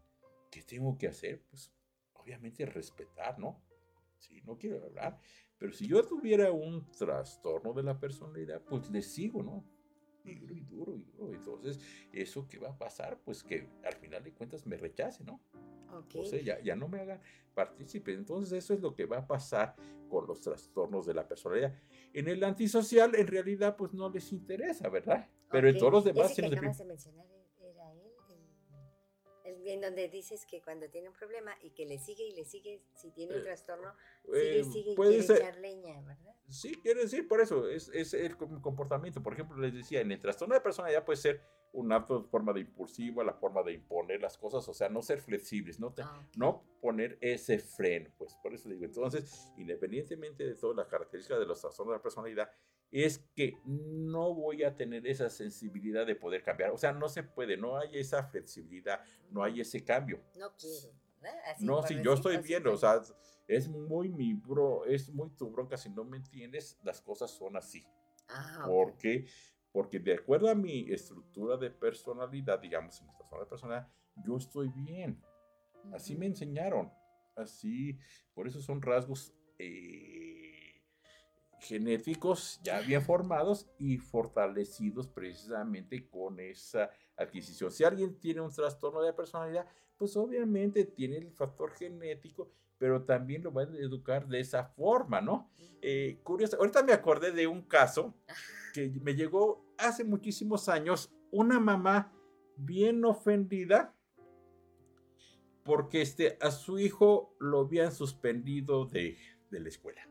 ¿Qué tengo que hacer? Pues obviamente respetar, ¿no? Si no quiero hablar, pero si yo tuviera un trastorno de la personalidad, pues le sigo, ¿no? Duro y duro y duro. Entonces, ¿eso qué va a pasar? Pues que al final de cuentas me rechace, ¿no? O sea, ya, ya no me hagan partícipe. Entonces, eso es lo que va a pasar con los trastornos de la personalidad. En el antisocial, en realidad, pues no les interesa, ¿verdad? Pero en todos los demás... Ese que acabas de mencionar en donde dices que cuando tiene un problema y que le sigue y le sigue, si tiene un eh, trastorno, sigue, eh, sigue y quiere echar leña, ¿verdad? Sí, quiere decir, por eso, es, es el comportamiento. Por ejemplo, les decía, en el trastorno de personalidad puede ser un acto de forma de impulsiva, la forma de imponer las cosas, o sea, no ser flexibles, no, ah, no poner ese freno, pues por eso digo, entonces, independientemente de todas las características de los trastornos de la personalidad, es que no voy a tener esa sensibilidad de poder cambiar, o sea, no se puede, no hay esa flexibilidad, no hay ese cambio. No quiero. no, si yo estoy viendo, o sea, es muy mi bro, es muy tu bronca, si no me entiendes, las cosas son así. Ah, Porque porque de acuerdo a mi estructura de personalidad, digamos, en mi estructura de personalidad, yo estoy bien. Así me enseñaron. Así, por eso son rasgos eh, genéticos ya bien formados y fortalecidos precisamente con esa adquisición. Si alguien tiene un trastorno de personalidad, pues obviamente tiene el factor genético, pero también lo van a educar de esa forma, ¿no? Eh, curioso, ahorita me acordé de un caso que me llegó hace muchísimos años una mamá bien ofendida porque este, a su hijo lo habían suspendido de, la escuela.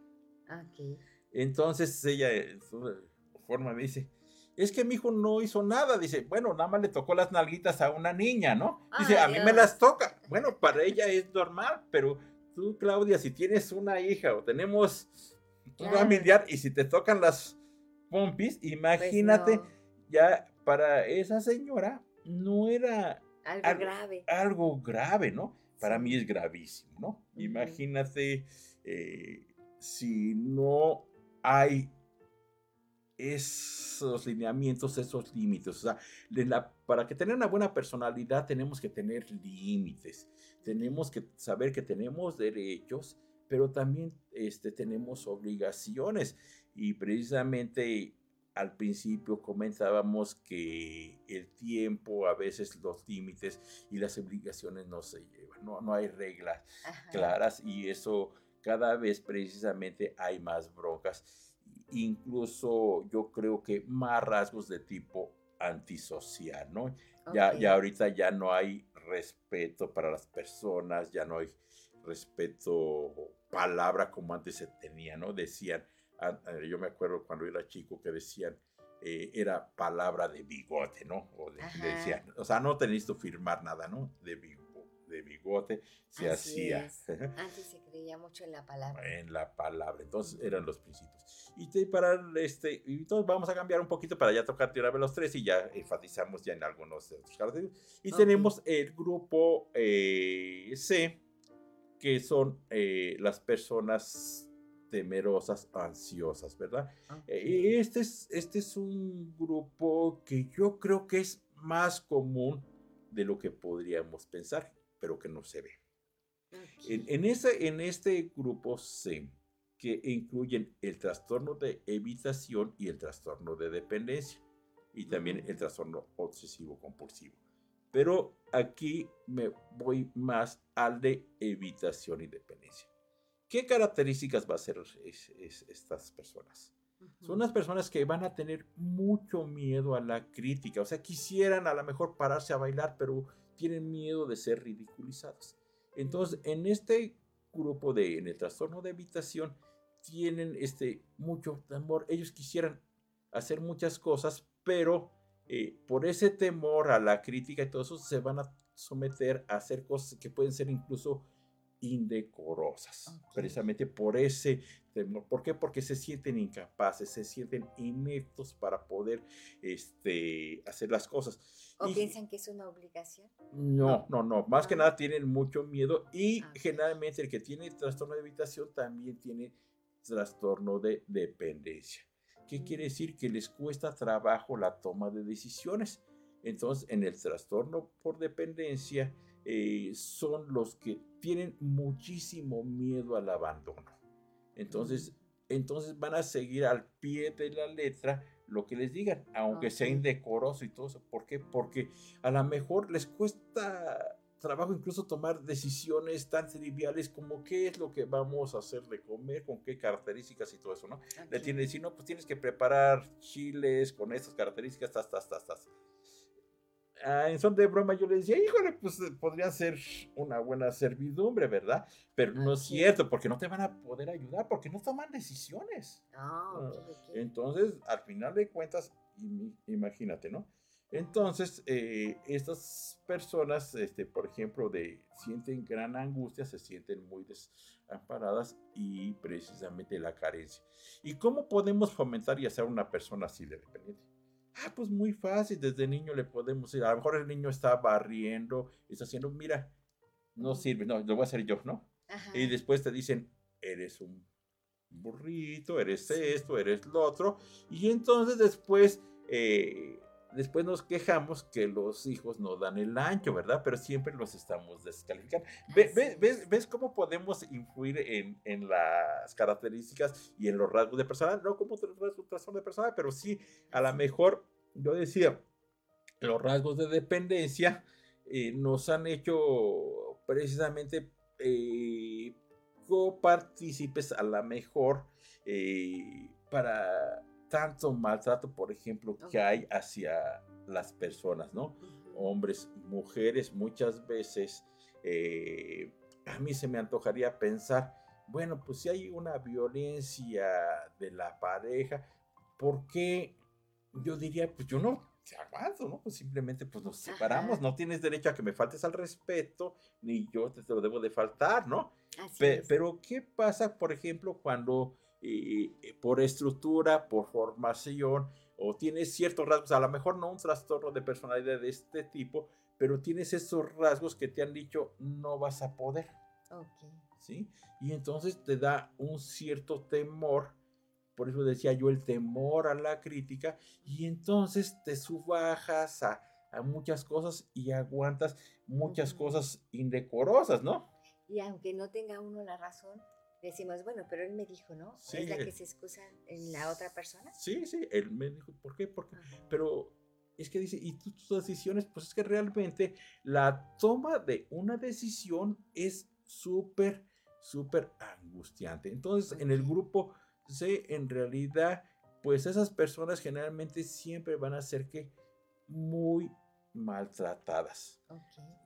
Okay. Entonces ella, de su forma, me dice, es que mi hijo no hizo nada. Dice, bueno, nada más le tocó las nalguitas a una niña, ¿no? Dice, a mí me las toca. Bueno, para ella es normal, pero tú, Claudia, si tienes una hija o tenemos un familiar y si te tocan las pompis, pues imagínate, ya para esa señora no era algo, grave. Algo grave, ¿no? Para mí es gravísimo, ¿no? Imagínate eh, si no hay esos lineamientos, esos límites. O sea, para que tener una buena personalidad tenemos que tener límites. Tenemos que saber que tenemos derechos, pero también este, tenemos obligaciones y precisamente al principio comentábamos que el tiempo, a veces los límites y las obligaciones no se llevan, no, no hay reglas claras y eso cada vez precisamente hay más broncas, incluso yo creo que más rasgos de tipo antisocial, ¿no? Ya, ya ahorita ya no hay respeto para las personas, ya no hay respeto, palabra como antes se tenía, ¿no? Decían, eh, yo me acuerdo cuando era chico que decían, eh, era palabra de bigote, ¿no? O decían, o sea, no tenéis que firmar nada, ¿no? De, de bigote se hacía. Antes se creía mucho en la palabra. En la palabra, entonces eran los principios. Y para este, y entonces vamos a cambiar un poquito para ya tocar tirar los tres y ya enfatizamos ya en algunos de otros caracteres. Y tenemos el grupo eh, C, que son las personas temerosas, ansiosas, ¿verdad? Eh, este, es, este es un grupo que yo creo que es más común de lo que podríamos pensar, pero que no se ve. En, ese, en este grupo C, que incluyen el trastorno de evitación y el trastorno de dependencia, y también el trastorno obsesivo compulsivo. Pero aquí me voy más al de evitación y dependencia. ¿Qué características va a ser estas personas? Son unas personas que van a tener mucho miedo a la crítica, o sea, quisieran a lo mejor pararse a bailar, pero tienen miedo de ser ridiculizados. Entonces, en este grupo de, en el trastorno de habitación, tienen este mucho temor. Ellos quisieran hacer muchas cosas, pero eh, por ese temor a la crítica y todo eso, se van a someter a hacer cosas que pueden ser incluso indecorosas, precisamente por ese temor. ¿Por qué? Porque se sienten incapaces, se sienten ineptos para poder este, hacer las cosas. ¿O piensan que es una obligación? No, no, no, más que ah. nada tienen mucho miedo y ah, generalmente el que tiene trastorno de habitación también tiene trastorno de dependencia. ¿Qué quiere decir? Que les cuesta trabajo la toma de decisiones Entonces, en el trastorno por dependencia, eh, son los que tienen muchísimo miedo al abandono. Entonces, entonces van a seguir al pie de la letra lo que les digan, aunque sea indecoroso y todo eso. ¿Por qué? Porque a lo mejor les cuesta trabajo incluso tomar decisiones tan triviales como qué es lo que vamos a hacer de comer, con qué características y todo eso, ¿no? Le tiene que decir, no, pues tienes que preparar chiles con estas características, tas, tas, tas, tas. Ah, en son de broma yo le decía, híjole, pues eh, podría ser una buena servidumbre, ¿verdad? Pero no es cierto, porque no te van a poder ayudar, porque no toman decisiones. Ah, ah, entonces, al final de cuentas, imagínate, ¿no? Entonces, eh, estas personas, este, por ejemplo, de, sienten gran angustia, se sienten muy desamparadas y precisamente la carencia. ¿Y cómo podemos fomentar y hacer una persona así de dependiente? Ah, pues muy fácil, desde niño le podemos ir. A lo mejor el niño está barriendo, está haciendo, mira, no sirve, no, lo voy a hacer yo, ¿no? Y después te dicen, eres un burrito, eres esto, eres lo otro. Y entonces después, eh, después nos quejamos que los hijos no dan el ancho, ¿verdad? Pero siempre los estamos descalificando. ves, ves, cómo podemos influir en, en, las características y en los rasgos de personal? No como trastorno de personal, pero sí, a lo mejor, yo decía, los rasgos de dependencia eh, nos han hecho precisamente eh, copartícipes a lo mejor eh, para tanto maltrato, por ejemplo, que hay hacia las personas, ¿no? Hombres, mujeres, muchas veces eh, a mí se me antojaría pensar, bueno, pues si hay una violencia de la pareja, ¿por qué yo diría, pues yo no te aguanto, ¿no? Pues simplemente pues nos separamos, no tienes derecho a que me faltes al respeto, ni yo te, lo debo de faltar, ¿no? Pero ¿qué pasa, por ejemplo, cuando eh, por estructura, por formación, o tienes ciertos rasgos, a lo mejor no un trastorno de personalidad de este tipo, pero tienes esos rasgos que te han dicho no vas a poder. ¿Sí? Y entonces te da un cierto temor, por eso decía yo el temor a la crítica, y entonces te subajas a, a muchas cosas y aguantas muchas cosas indecorosas, ¿no? Y aunque no tenga uno la razón, decimos, bueno, pero él me dijo, ¿no? Sí, ¿Es la que se excusa en la otra persona? Sí, sí, él me dijo, ¿por qué? Porque, pero es que dice, y tus decisiones, pues es que realmente la toma de una decisión es súper, súper angustiante. Entonces, en el grupo C, en realidad, pues esas personas generalmente siempre van a ser que muy maltratadas.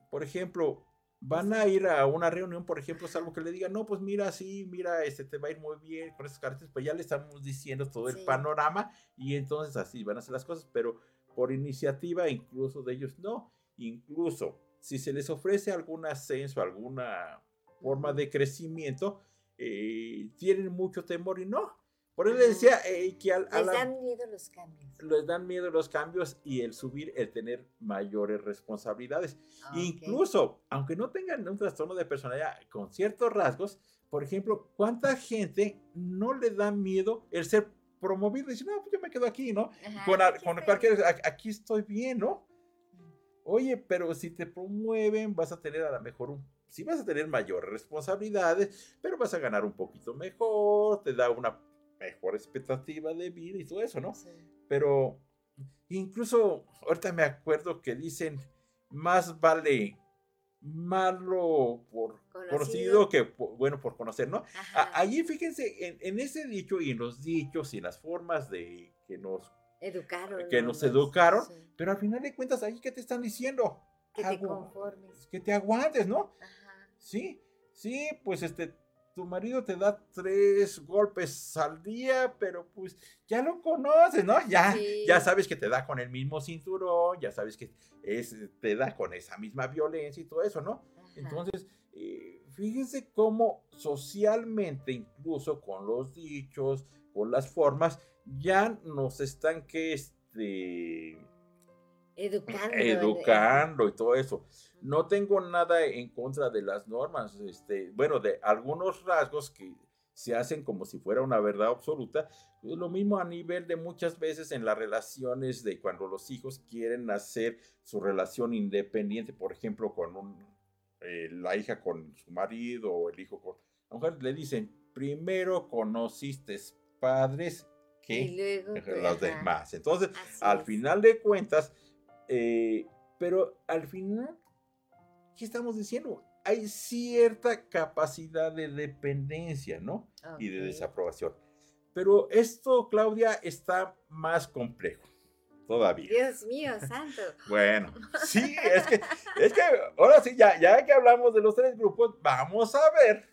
Por ejemplo, van a ir a una reunión, por ejemplo, salvo que le digan, no, pues mira, sí, mira, este te va a ir muy bien con esas cartas, pues ya le estamos diciendo todo el panorama y entonces así van a ser las cosas, pero por iniciativa incluso de ellos no, incluso si se les ofrece algún ascenso, alguna forma de crecimiento, eh, tienen mucho temor y no, por eso le decía eh, que al, les dan miedo los cambios. Les dan miedo los cambios y el subir, el tener mayores responsabilidades. Ah, Incluso, aunque no tengan un trastorno de personalidad con ciertos rasgos, por ejemplo, ¿cuánta gente no le da miedo el ser promovido? Dice, no, pues yo me quedo aquí, ¿no? con, con cualquier, aquí estoy bien, ¿no? Oye, pero si te promueven, vas a tener a lo mejor un sí vas a tener mayores responsabilidades, pero vas a ganar un poquito mejor, te da una mejor expectativa de vida y todo eso, ¿no? Pero incluso ahorita me acuerdo que dicen, más vale malo por conocido, que bueno por conocer, ¿no? Allí fíjense en, ese dicho y en los dichos y las formas de que nos educaron, que nos educaron, pero al final de cuentas ahí que te están diciendo que te conformes, que te aguantes, ¿no? Ajá. Sí, sí, pues este tu marido te da tres golpes al día, pero pues ya lo conoces, ¿no? Ya, ya sabes que te da con el mismo cinturón, ya sabes que es, te da con esa misma violencia y todo eso, ¿no? Entonces, eh, fíjense cómo socialmente, incluso con los dichos, con las formas, ya nos están que este educando, educando y todo eso. No tengo nada en contra de las normas, este, bueno, de algunos rasgos que se hacen como si fuera una verdad absoluta. Lo mismo a nivel de muchas veces en las relaciones de cuando los hijos quieren hacer su relación independiente, por ejemplo, con un, eh, la hija con su marido o el hijo con... A mujer le dicen, primero conociste padres que los demás. Entonces, al final de cuentas, eh, pero al final, ¿qué estamos diciendo? Hay cierta capacidad de dependencia, ¿no? Y de desaprobación. Pero esto, Claudia, está más complejo todavía. Dios mío, santo. bueno, sí, es que, es que ahora sí, ya, ya que hablamos de los tres grupos, vamos a ver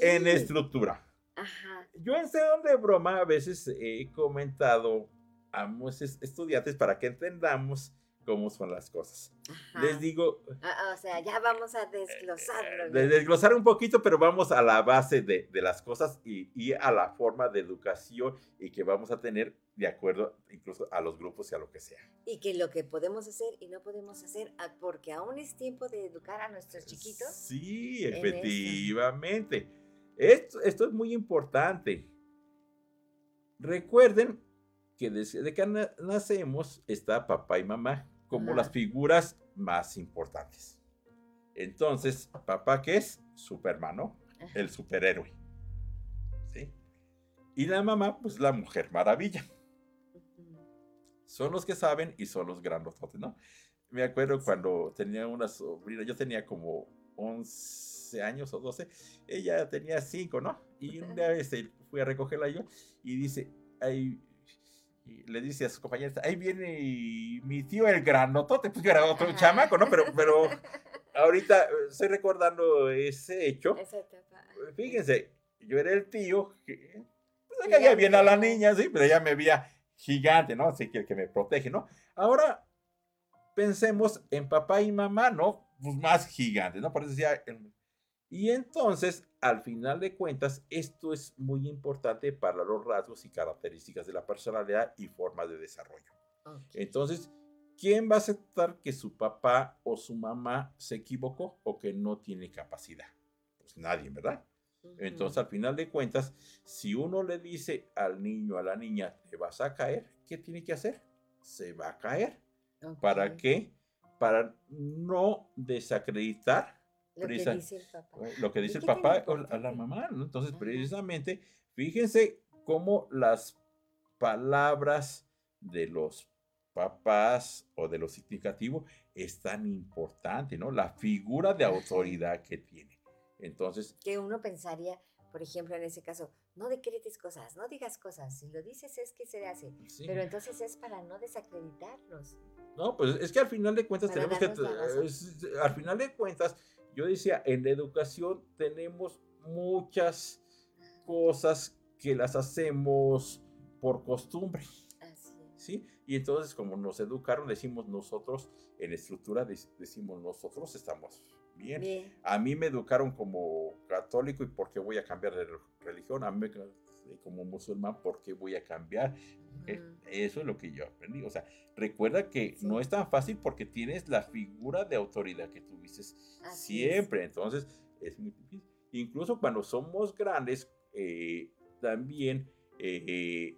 en estructura. Ajá. Yo en Sedón de Broma a veces he comentado a muchos estudiantes para que entendamos cómo son las cosas. Les digo... Ah, o sea, ya vamos a desglosarlo. Eh, desglosar un poquito, pero vamos a la base de, las cosas y, y, a la forma de educación y que vamos a tener de acuerdo incluso a los grupos y a lo que sea. Y que lo que podemos hacer y no podemos hacer, ah, porque aún es tiempo de educar a nuestros chiquitos. Sí, efectivamente. Esto, esto es muy importante. Recuerden que desde que nacemos está papá y mamá como las figuras más importantes. Entonces, papá que es Superman, ¿no? El superhéroe. ¿Sí? Y la mamá, pues la mujer maravilla. Son los que saben y son los grandototes, ¿no? Me acuerdo cuando tenía una sobrina, yo tenía como 11 años o 12, ella tenía 5, ¿no? Y un día este, fui a recogerla yo y dice, le dice a sus compañeros, ahí viene mi tío el granotote, pues yo era otro chamaco, ¿no? Pero, pero ahorita estoy recordando ese hecho. Fíjense, yo era el tío que pues, caía bien a la niña, sí, pero ella me veía gigante, ¿no? Así que el que me protege, ¿no? Ahora pensemos en papá y mamá, ¿no? Pues más gigantes, ¿no? Por eso decía, y entonces, al final de cuentas, esto es muy importante para los rasgos y características de la personalidad y forma de desarrollo. Entonces, ¿quién va a aceptar que su papá o su mamá se equivocó o que no tiene capacidad? Pues nadie, ¿verdad? Entonces, al final de cuentas, si uno le dice al niño, a la niña, te vas a caer, ¿qué tiene que hacer? Se va a caer. ¿Para qué? Para no desacreditar lo que dice el papá. Lo que dice el papá o a la mamá, ¿no? Entonces, precisamente, fíjense cómo las palabras de los papás o de lo significativo es tan importante, ¿no? La figura de autoridad que tiene. Entonces. Que uno pensaría, por ejemplo, en ese caso, no decretes cosas, no digas cosas. Si lo dices es que se hace. Pero entonces es para no desacreditarlos. No, pues es que al final de cuentas tenemos que. al final de cuentas, yo decía, en la educación tenemos muchas cosas que las hacemos por costumbre. ¿Sí? Y entonces, como nos educaron, decimos nosotros, en estructura decimos nosotros estamos bien. A mí me educaron como católico y ¿por qué voy a cambiar de religión? A mí como musulmán, ¿por qué voy a cambiar? Eh, eso es lo que yo aprendí. O sea, recuerda que no es tan fácil porque tienes la figura de autoridad que tuviste siempre. Entonces, es muy difícil. Incluso cuando somos grandes, eh, también eh,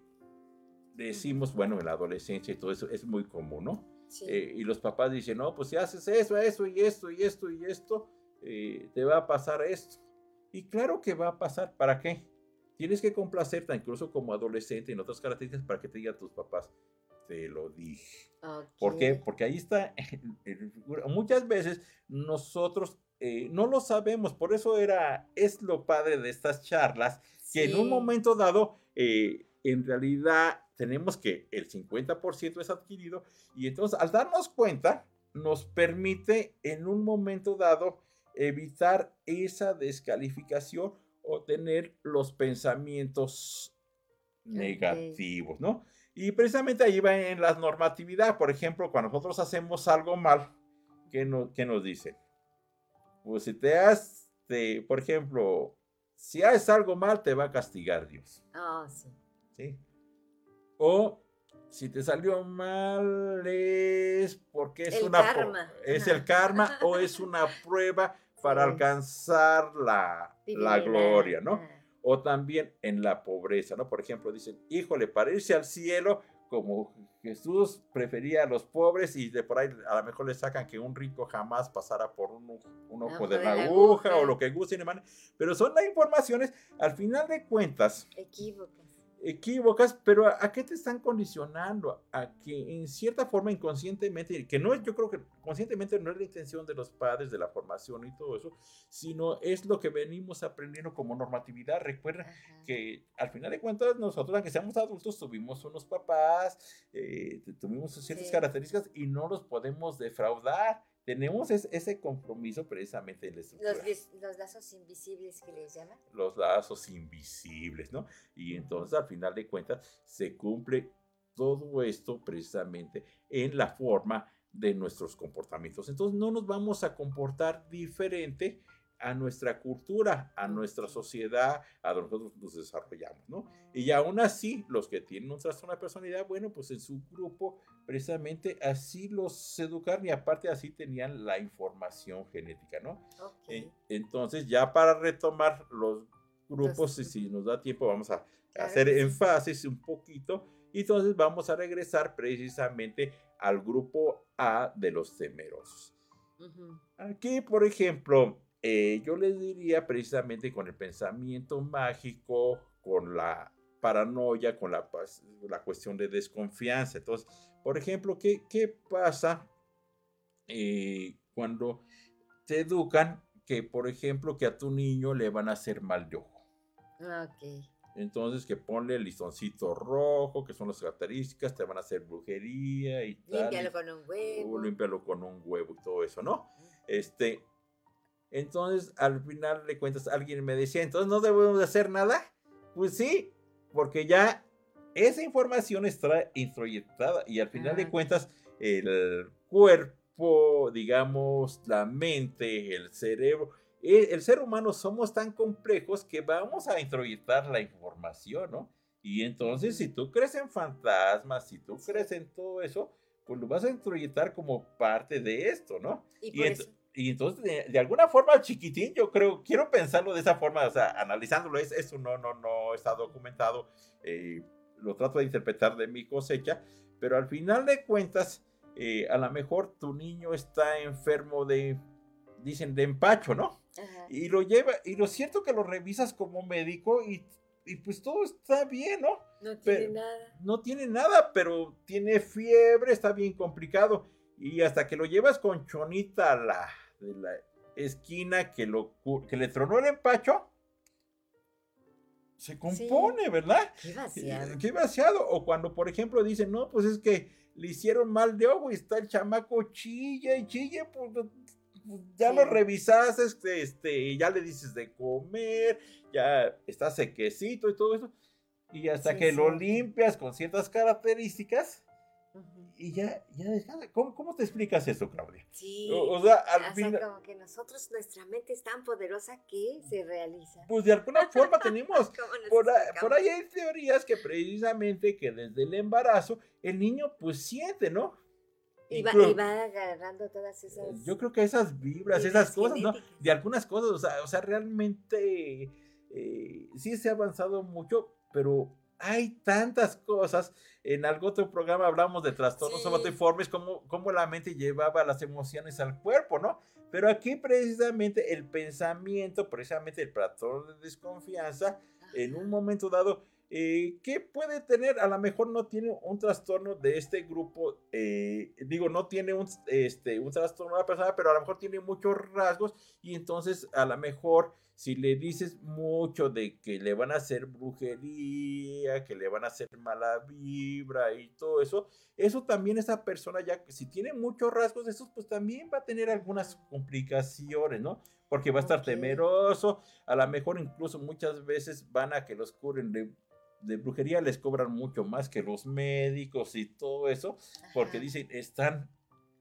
decimos, bueno, en la adolescencia y todo eso es muy común, ¿no? y los papás dicen, no, pues si haces eso, eso y esto y esto y esto, te va a pasar esto. Y claro que va a pasar, ¿para qué? Tienes que complacerte incluso como adolescente en otras características para que te digan tus papás, te lo dije. ¿Por qué? Porque ahí está, muchas veces nosotros eh, no lo sabemos, por eso era, es lo padre de estas charlas, que en un momento dado, eh, en realidad tenemos que el 50% es adquirido y entonces al darnos cuenta, nos permite en un momento dado evitar esa descalificación o tener los pensamientos negativos, ¿no? Y precisamente ahí va en la normatividad. Por ejemplo, cuando nosotros hacemos algo mal, ¿qué, no, qué nos dicen? Pues si te has, por ejemplo, si haces algo mal, te va a castigar Dios. Ah, sí. ¿Sí? O si te salió mal es porque es una es el karma o es una prueba para alcanzar la, la gloria, ¿no? O también en la pobreza, ¿no? Por ejemplo, dicen, híjole, para irse al cielo, como Jesús prefería a los pobres y de por ahí a lo mejor le sacan que un rico jamás pasara por un, ojo de la aguja, o lo que gusten, pero son las informaciones, al final de cuentas. Equívocas equívocas, pero ¿a, qué te están condicionando? A que en cierta forma inconscientemente, que no es, yo creo que conscientemente no es la intención de los padres de la formación y todo eso, sino es lo que venimos aprendiendo como normatividad. Recuerda que al final de cuentas nosotros, aunque seamos adultos, tuvimos unos papás, eh, tuvimos ciertas características y no los podemos defraudar tenemos ese compromiso precisamente en la estructura. Los, lazos invisibles que les llaman. Los lazos invisibles, ¿no? Y entonces al final de cuentas se cumple todo esto precisamente en la forma de nuestros comportamientos. Entonces no nos vamos a comportar diferente a nuestra cultura, a nuestra sociedad, a donde nosotros nos desarrollamos, ¿no? Y aún así, los que tienen un trastorno de personalidad, bueno, pues en su grupo precisamente así los educaron y aparte así tenían la información genética, ¿no? Entonces, ya para retomar los grupos, y si nos da tiempo, vamos a hacer énfasis un poquito. Y entonces vamos a regresar precisamente al grupo A de los temerosos. Aquí, por ejemplo, eh, yo les diría precisamente con el pensamiento mágico, con la paranoia, con la, la cuestión de desconfianza. Entonces, por ejemplo, ¿qué, qué pasa eh, cuando te educan que, por ejemplo, que a tu niño le van a hacer mal de ojo? Ok. Entonces, que ponle el listoncito rojo, que son las características, te van a hacer brujería y tal. Límpialo con un huevo. límpialo con un huevo y todo eso, ¿no? Este, entonces, al final de cuentas, alguien me decía, entonces no debemos de hacer nada. Pues sí, porque ya esa información está introyectada y al final de cuentas, el cuerpo, digamos, la mente, el cerebro, e, el, ser humano somos tan complejos que vamos a introyectar la información, ¿no? Y entonces, si tú crees en fantasmas, si tú crees en todo eso, pues lo vas a introyectar como parte de esto, ¿no? Y, por eso y entonces, de, alguna forma, chiquitín, yo creo, quiero pensarlo de esa forma, o sea, analizándolo, es, eso no, no, no está documentado, eh, lo trato de interpretar de mi cosecha, pero al final de cuentas, eh, a lo mejor tu niño está enfermo de, dicen, de empacho, ¿no? Y lo lleva, y lo cierto que lo revisas como médico y, y pues todo está bien, ¿no? No tiene nada. No tiene nada, pero tiene fiebre, está bien complicado. Y hasta que lo llevas con Chonita a la de la esquina que, lo, que le tronó el empacho, se compone, ¿verdad? Qué vaciado. Qué vaciado. O cuando, por ejemplo, dicen, no, pues es que le hicieron mal de ojo y está el chamaco chilla y chille, pues, pues ya lo revisas, este, este, ya le dices de comer, ya está sequecito y todo eso. Y hasta que lo limpias con ciertas características, y ya, ya ¿Cómo, ¿Cómo, te explicas eso, Claudia? Sí. O, sea, al final, como que nosotros, nuestra mente es tan poderosa que se realiza. Pues de alguna forma tenemos. por, por, ahí hay teorías que precisamente que desde el embarazo el niño pues siente, ¿no? Y va, y va, agarrando todas esas. Yo creo que esas vibras, esas cosas, ¿no? De algunas cosas, o sea, o sea realmente eh, sí se ha avanzado mucho, pero hay tantas cosas. En algún otro programa hablamos de trastornos sí. somatoformes, cómo, cómo la mente llevaba las emociones al cuerpo, ¿no? Pero aquí precisamente el pensamiento, precisamente el patrón de desconfianza, en un momento dado, eh, ¿qué puede tener? A lo mejor no tiene un trastorno de este grupo, eh, digo, no tiene un, este, un trastorno de la persona, pero a lo mejor tiene muchos rasgos y entonces a lo mejor si le dices mucho de que le van a hacer brujería, que le van a hacer mala vibra y todo eso, eso también esa persona ya, si tiene muchos rasgos de esos, pues también va a tener algunas complicaciones, ¿no? Porque va a estar temeroso, a lo mejor incluso muchas veces van a que los curen de, de brujería, les cobran mucho más que los médicos y todo eso, porque dicen, están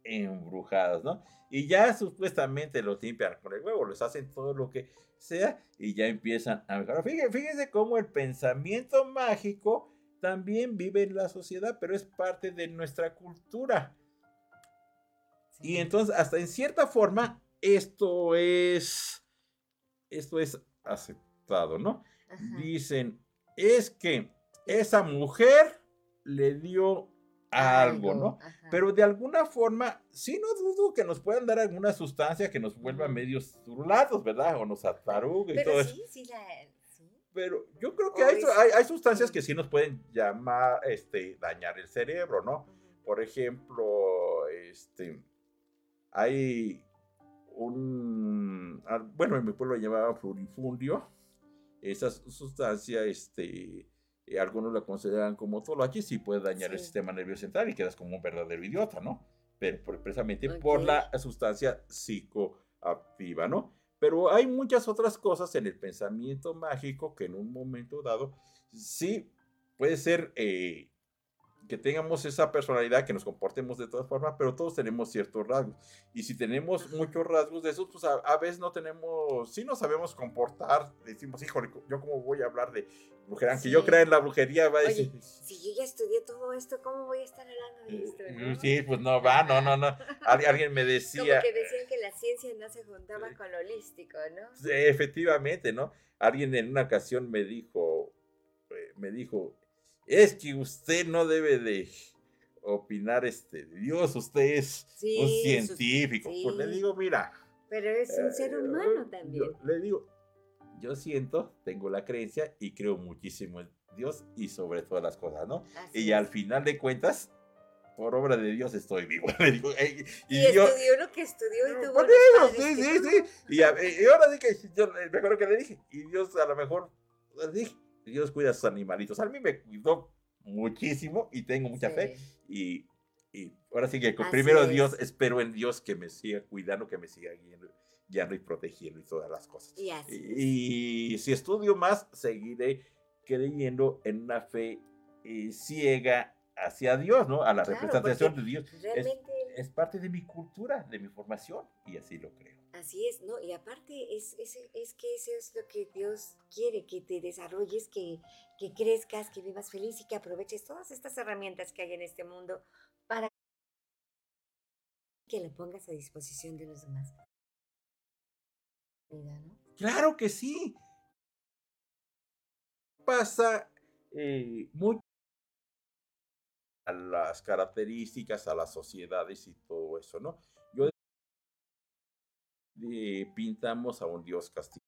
embrujados, ¿no? Y ya supuestamente los limpian con el huevo, les hacen todo lo que sea y ya empiezan a mejorar. Fíjense, cómo el pensamiento mágico también vive en la sociedad, pero es parte de nuestra cultura. Y entonces, hasta en cierta forma, esto es, esto es aceptado, ¿no? dicen, es que esa mujer le dio algo, ¿no? Pero de alguna forma, sí no dudo que nos puedan dar alguna sustancia que nos vuelva medios turulados, ¿verdad? O nos atarugue y todo sí, eso. Sí, Pero yo creo que hay, hay, sustancias que sí nos pueden llamar, este, dañar el cerebro, ¿no? Por ejemplo, este, hay un, ah, bueno, en mi pueblo lo llamaban florifundio. Esa sustancia, este, eh, algunos la consideran como todo aquí sí puede dañar el sistema nervioso central y quedas como un verdadero idiota, ¿no? Pero precisamente por la sustancia psicoactiva, ¿no? Pero hay muchas otras cosas en el pensamiento mágico que en un momento dado sí puede ser eh, que tengamos esa personalidad, que nos comportemos de todas formas, pero todos tenemos ciertos rasgos. Y si tenemos muchos rasgos de esos, pues a, veces no tenemos, si no sabemos comportar, decimos, híjole, yo cómo voy a hablar de brujería, aunque yo crea en la brujería, va a decir... si yo ya estudié todo esto, ¿cómo voy a estar hablando de esto? Eh, sí, pues no va, no, no, no. alguien me decía... Como que decían que la ciencia no se juntaba con lo holístico, ¿no? efectivamente, ¿no? Alguien en una ocasión me dijo, eh, me dijo, es que usted no debe de opinar este Dios, usted es un científico. Pues le digo, mira. Pero es un ser eh, humano también. le digo, yo siento, tengo la creencia y creo muchísimo en Dios y sobre todas las cosas, ¿no? y al final de cuentas, por obra de Dios estoy vivo. y, estudió lo que estudió y tuvo sí, sí, sí. Y, ahora sí que yo me acuerdo que le dije, y Dios a lo mejor le dije, Dios cuida a sus animalitos. A mí me cuidó muchísimo y tengo mucha fe. Y, ahora sí que primero Dios, espero en Dios que me siga cuidando, que me siga guiando, y protegiendo y todas las cosas. Y, si estudio más, seguiré creyendo en una fe eh, ciega hacia Dios, ¿no? A la representación de Dios. Es parte de mi cultura, de mi formación, y así lo creo. Así es, ¿no? Y aparte es, es, es, que eso es lo que Dios quiere, que te desarrolles, que, que crezcas, que vivas feliz y que aproveches todas estas herramientas que hay en este mundo para que lo pongas a disposición de los demás. ¿no? Claro que sí. Pasa eh, mucho a las características, a las sociedades y todo eso, ¿no? Yo pintamos a un Dios castigo.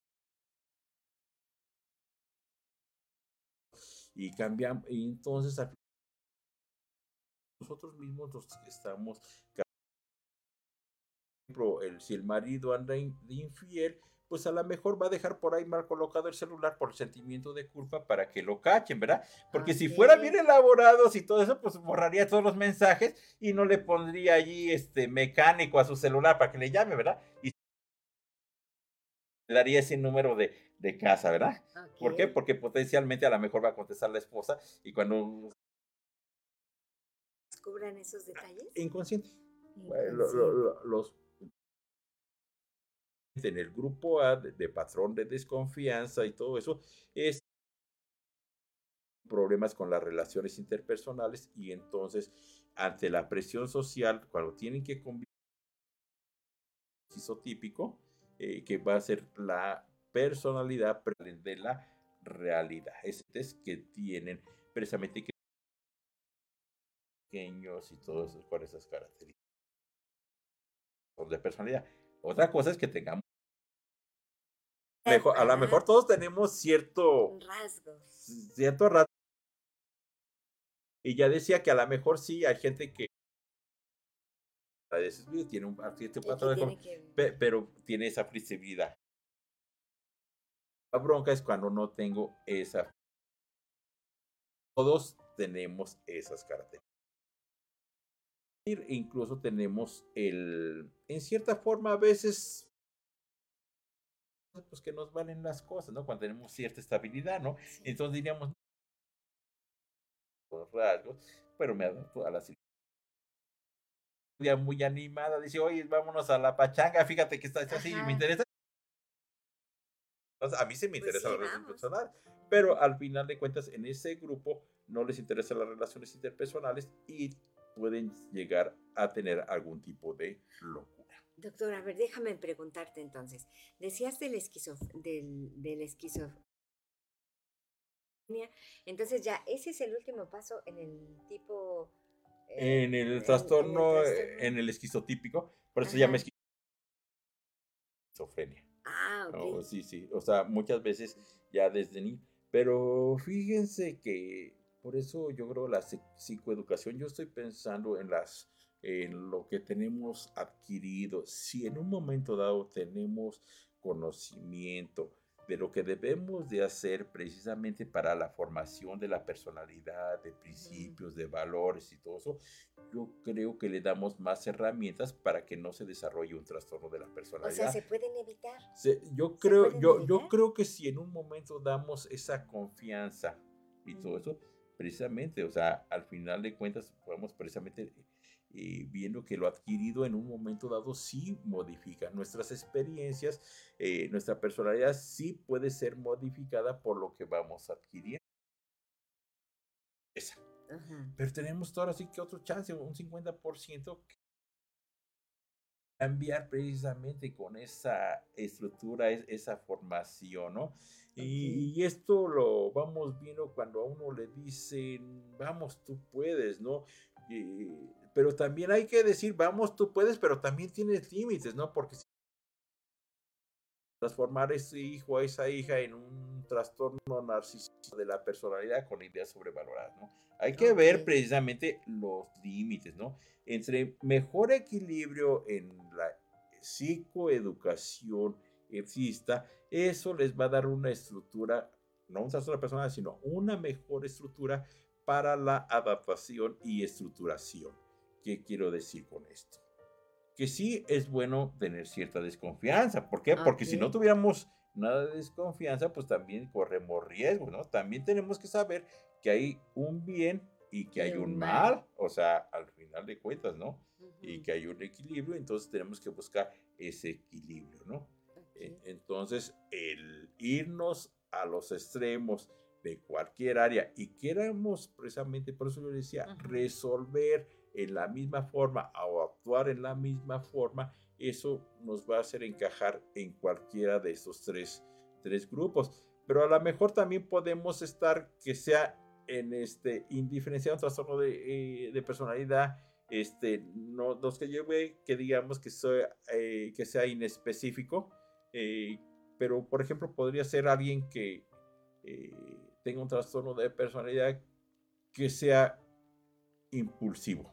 Y cambiamos, y entonces nosotros mismos nos estamos el, si el marido anda infiel, pues a lo mejor va a dejar por ahí mal colocado el celular por sentimiento de culpa para que lo cachen, ¿verdad? Porque si fuera bien elaborados y todo eso, pues borraría todos los mensajes y no le pondría allí este mecánico a su celular para que le llame, ¿verdad? Y le daría ese número de, de casa, ¿verdad? ¿Por qué? Porque potencialmente a lo mejor va a contestar la esposa y cuando... ¿Descubran esos detalles? Inconsciente. los en el grupo A de, patrón de desconfianza y todo eso es problemas con las relaciones interpersonales y entonces ante la presión social cuando tienen que convivir típico eh, que va a ser la personalidad de la realidad. Es, que tienen precisamente que pequeños y todos con esas características de personalidad. Otra cosa es que tengamos mejor, a lo mejor todos tenemos cierto rasgo. Cierto rasgo. Y ya decía que a lo mejor sí hay gente que tiene un cierto patrón, pero tiene esa flexibilidad. La bronca es cuando no tengo esa. Todos tenemos esas características. Incluso tenemos el, en cierta forma, a veces pues que nos valen las cosas, ¿no? Cuando tenemos cierta estabilidad, ¿no? Entonces diríamos, rasgos, pero me adapto a la situación. muy animada, dice, oye, vámonos a la pachanga, fíjate que está así, me interesa. Entonces, a mí sí me pues interesa la relación personal, pero al final de cuentas, en ese grupo no les interesan las relaciones interpersonales y pueden llegar a tener algún tipo de locura. Doctor, a ver, déjame preguntarte entonces. Decías del esquizof del, del esquizof Entonces ya, ese es el último paso en el tipo... Eh, en, el trastorno, en el, esquizotípico, por eso se llama esquizofrenia. Ah, ok. sí, sí, o sea, muchas veces ya desde niño. Pero fíjense que por eso yo creo la psicoeducación, yo estoy pensando en las en lo que tenemos adquirido. Si en un momento dado tenemos conocimiento, de lo que debemos de hacer precisamente para la formación de la personalidad, de principios, de valores y todo eso, yo creo que le damos más herramientas para que no se desarrolle un trastorno de la personalidad. O sea, se pueden evitar. yo creo, yo, yo creo que si en un momento damos esa confianza y todo eso, precisamente, o sea, al final de cuentas podemos precisamente eh, viendo que lo adquirido en un momento dado sí modifica nuestras experiencias, eh, nuestra personalidad sí puede ser modificada por lo que vamos adquiriendo. Esa. Pero tenemos ahora sí que otro chance, un 50% cambiar precisamente con esa estructura, esa formación, ¿no? Y, y, esto lo vamos viendo cuando a uno le dicen, vamos, tú puedes, ¿no? Pero también hay que decir, vamos, tú puedes, pero también tienes límites, ¿no? Porque si transformar ese hijo, a esa hija en un trastorno narcisista de la personalidad con ideas sobrevaloradas, ¿no? Hay que ver precisamente los límites, ¿no? Entre mejor equilibrio en la psicoeducación exista, eso les va a dar una estructura, no un trastorno personal, sino una mejor estructura para la adaptación y estructuración. ¿Qué quiero decir con esto? Que sí es bueno tener cierta desconfianza. ¿Por qué? Porque si no tuviéramos nada de desconfianza, pues también corremos riesgo, ¿no? También tenemos que saber que hay un bien y que hay un mal, o sea, al final de cuentas, ¿no? Y que hay un equilibrio, entonces tenemos que buscar ese equilibrio, ¿no? Entonces, el irnos a los extremos de cualquier área y queramos precisamente, por eso yo decía, resolver en la misma forma o actuar en la misma forma, eso nos va a hacer encajar en cualquiera de esos tres, tres grupos. Pero a lo mejor también podemos estar que sea en este indiferenciado trastorno de, eh, de, personalidad, este, no los que lleve que digamos que, sea, eh, que sea inespecífico, eh, pero por ejemplo podría ser alguien que tenga un trastorno de personalidad que sea impulsivo.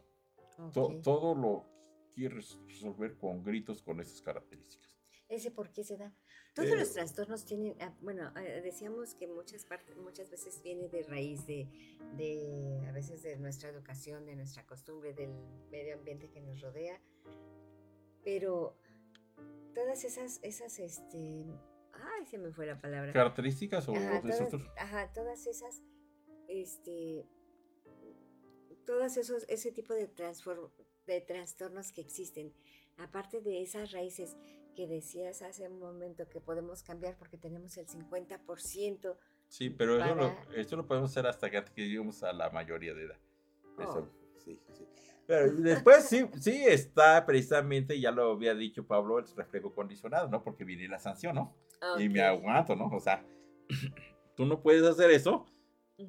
Todo lo quiere resolver con gritos con esas características. ¿Ese por qué se da? Todos los eh, trastornos tienen, ah, bueno, eh, decíamos que muchas, partes, muchas veces viene de raíz de, de, a veces de nuestra educación, de nuestra costumbre, del medio ambiente que nos rodea, pero todas esas, esas, este, ay, se me fue la palabra. ¿Características o ajá, todas, ajá, todas esas, este, todas esos, ese tipo de, de trastornos que existen, aparte de esas raíces que decías hace un momento que podemos cambiar porque tenemos el 50%. Sí, pero eso lo, esto lo podemos hacer hasta que lleguemos a la mayoría de edad. Eso, oh. sí, sí. Pero después sí, sí está precisamente, ya lo había dicho Pablo, el reflejo condicionado, ¿no? Porque viene la sanción, ¿no? Y me aguanto, ¿no? O sea, tú no puedes hacer eso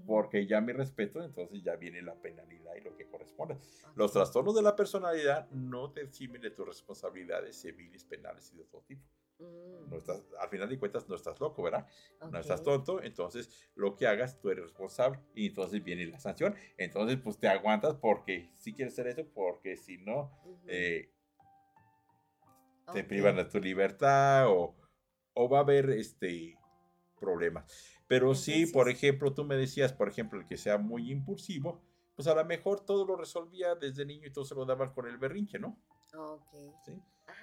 porque ya me respeto, entonces ya viene la penalidad y lo que corresponde. Los trastornos de la personalidad no te eximen de tus responsabilidades civiles, penales y de todo tipo. No mm. estás, al final de cuentas no estás loco, ¿verdad? No estás tonto, entonces lo que hagas tú eres responsable y entonces viene la sanción. Entonces pues te aguantas porque si quieres hacer eso, porque si no, eh, te privan de tu libertad o, o, va a haber este problemas. Pero sí, por ejemplo, tú me decías, por ejemplo, el que sea muy impulsivo, pues a lo mejor todo lo resolvía desde niño y todo se lo daban con el berrinche, ¿no? Ok. ¿Sí?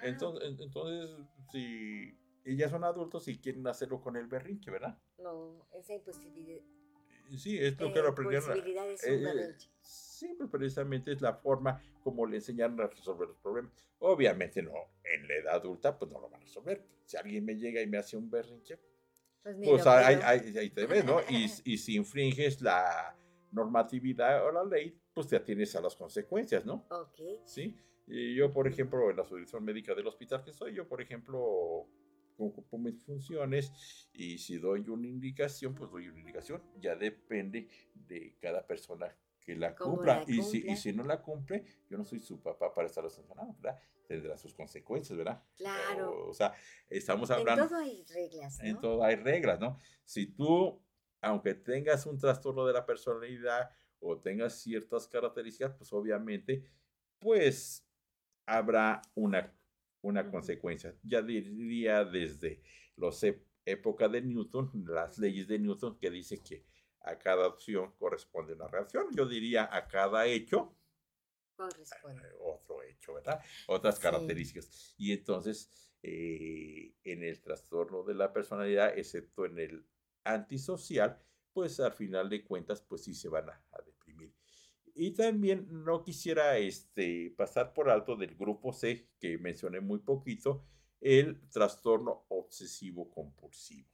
Entonces, entonces, si ellas son adultos y quieren hacerlo con el berrinche, ¿verdad? No, esa imposibilidad. Sí, es lo que lo aprendieron. Es un eh, sí, pues precisamente es la forma como le enseñaron a resolver los problemas. Obviamente no, en la edad adulta pues no lo van a resolver. Si alguien me llega y me hace un berrinche, pues, pues ahí, ahí, te ves, ¿no? Y, y si infringes la normatividad o la ley, pues te atienes a las consecuencias, ¿no? Ok. Sí. Y yo, por ejemplo, en la subdirección médica del hospital que soy, yo, por ejemplo, ocupo mis funciones y si doy una indicación, pues doy una indicación. Ya depende de cada persona que la cumpla. y, si, y si no la cumple, yo no soy su papá para estar sancionando, ¿verdad? Tendrá sus consecuencias, ¿verdad? Claro. O, sea, estamos hablando... En todo hay reglas, ¿no? En todo hay reglas, ¿no? Si tú, aunque tengas un trastorno de la personalidad o tengas ciertas características, pues obviamente, pues habrá una, una consecuencia. Ya diría desde los época de Newton, las leyes de Newton que dice que a cada opción corresponde una reacción. Yo diría a cada hecho corresponde eh, otro hecho, ¿verdad? Otras características. Y entonces, eh, en el trastorno de la personalidad, excepto en el antisocial, pues al final de cuentas, pues sí se van a, deprimir. Y también no quisiera este, pasar por alto del grupo C, que mencioné muy poquito, el trastorno obsesivo compulsivo.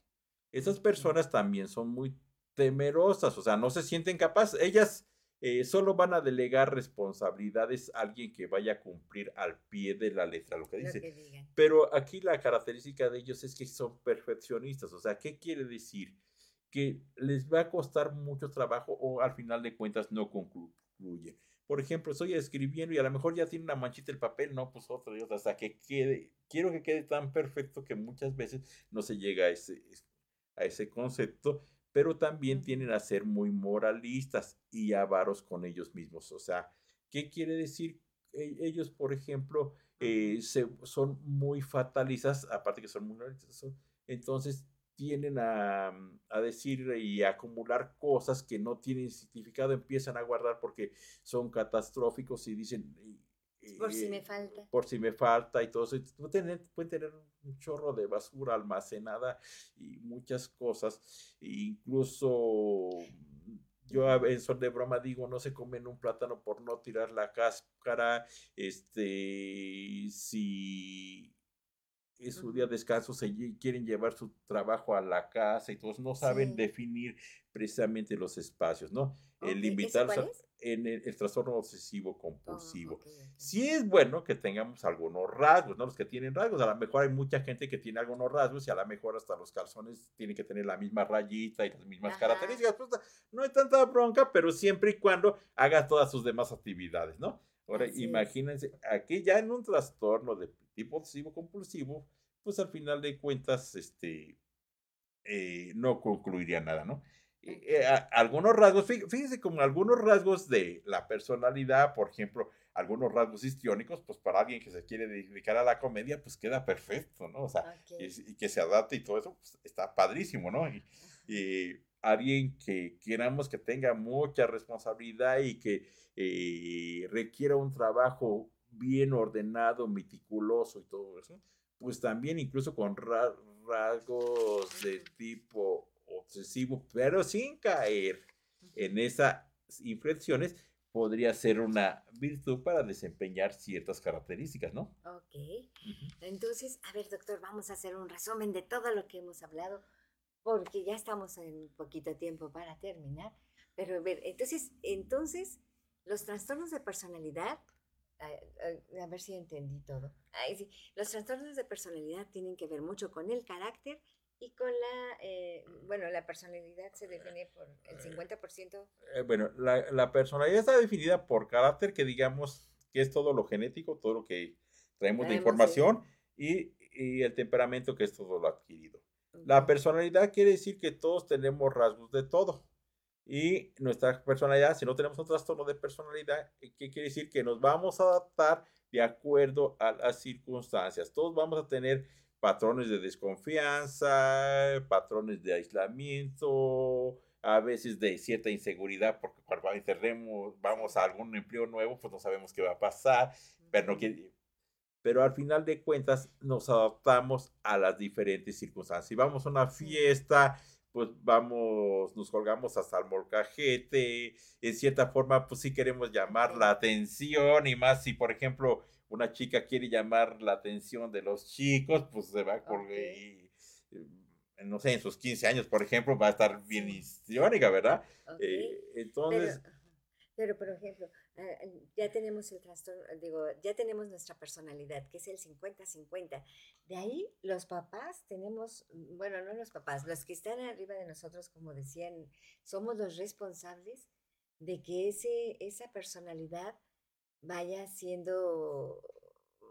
Esas personas también son muy temerosas, o sea, no se sienten capaces. Ellas eh, solo van a delegar responsabilidades a alguien que vaya a cumplir al pie de la letra lo que dice. Pero aquí la característica de ellos es que son perfeccionistas, o sea, ¿qué quiere decir? Que les va a costar mucho trabajo o al final de cuentas no concluye. Por ejemplo, estoy escribiendo y a lo mejor ya tiene una manchita el papel, no, pues otra y otra, hasta que quede, quiero que quede tan perfecto que muchas veces no se llega a ese, a ese concepto pero también tienen a ser muy moralistas y avaros con ellos mismos. O sea, ¿qué quiere decir? E, ellos, por ejemplo, eh, son muy fatalistas, aparte que son muy moralistas, entonces tienen a, a, decir y a acumular cosas que no tienen significado, empiezan a guardar porque son catastróficos y dicen, por si me falta. Por si me falta y todo eso. Pueden tener, un chorro de basura almacenada y muchas cosas. incluso yo en son de broma digo, no se comen un plátano por no tirar la cáscara. Este, si es su día de descanso, se quieren llevar su trabajo a la casa y todos no saben definir precisamente los espacios, ¿no? El invitar en el, trastorno obsesivo compulsivo. Sí es bueno que tengamos algunos rasgos, ¿no? Los que tienen rasgos, a lo mejor hay mucha gente que tiene algunos rasgos y a lo mejor hasta los calzones tienen que tener la misma rayita y las mismas características. Pues, no hay tanta bronca, pero siempre y cuando haga todas sus demás actividades, ¿no? Ahora, imagínense, aquí ya en un trastorno de tipo obsesivo compulsivo, pues al final de cuentas, este, eh, no concluiría nada, ¿no? Eh, algunos rasgos, fíjense como algunos rasgos de la personalidad, por ejemplo, algunos rasgos histriónicos, pues para alguien que se quiere dedicar a la comedia, pues queda perfecto, ¿no? O sea, y, que se adapte y todo eso, pues está padrísimo, ¿no? Y, alguien que queramos que tenga mucha responsabilidad y que eh, requiera un trabajo bien ordenado, meticuloso y todo eso, pues también incluso con rasgos de tipo obsesivo, pero sin caer en esas inflexiones, podría ser una virtud para desempeñar ciertas características, ¿no? Ok. Entonces, a ver, doctor, vamos a hacer un resumen de todo lo que hemos hablado, porque ya estamos en poquito tiempo para terminar. Pero a ver, entonces, entonces, los trastornos de personalidad, a, ver si entendí todo. Los trastornos de personalidad tienen que ver mucho con el carácter y con la, eh, bueno, la personalidad se define por el 50%. Eh, bueno, la, la, personalidad está definida por carácter, que digamos que es todo lo genético, todo lo que traemos, de información, y, y, el temperamento, que es todo lo adquirido. La personalidad quiere decir que todos tenemos rasgos de todo. Y nuestra personalidad, si no tenemos un trastorno de personalidad, eh, ¿qué quiere decir? Que nos vamos a adaptar de acuerdo a las circunstancias. Todos vamos a tener patrones de desconfianza, patrones de aislamiento, a veces de cierta inseguridad, porque cuando vamos a algún empleo nuevo, pues no sabemos qué va a pasar, pero, no pero al final de cuentas nos adaptamos a las diferentes circunstancias. Si vamos a una fiesta, pues vamos, nos colgamos hasta el molcajete, en cierta forma, pues sí queremos llamar la atención y más si, por ejemplo, una chica quiere llamar la atención de los chicos, pues se va a colgar y, no sé, en sus 15 años, por ejemplo, va a estar bien histriónica, ¿verdad? Eh, entonces... Pero, por ejemplo, eh, ya tenemos el trastorno, digo, ya tenemos nuestra personalidad, que es el 50-50. De ahí los papás tenemos, mm, bueno, no los papás, los que están arriba de nosotros, como decían, somos los responsables de que ese, esa personalidad vaya siendo,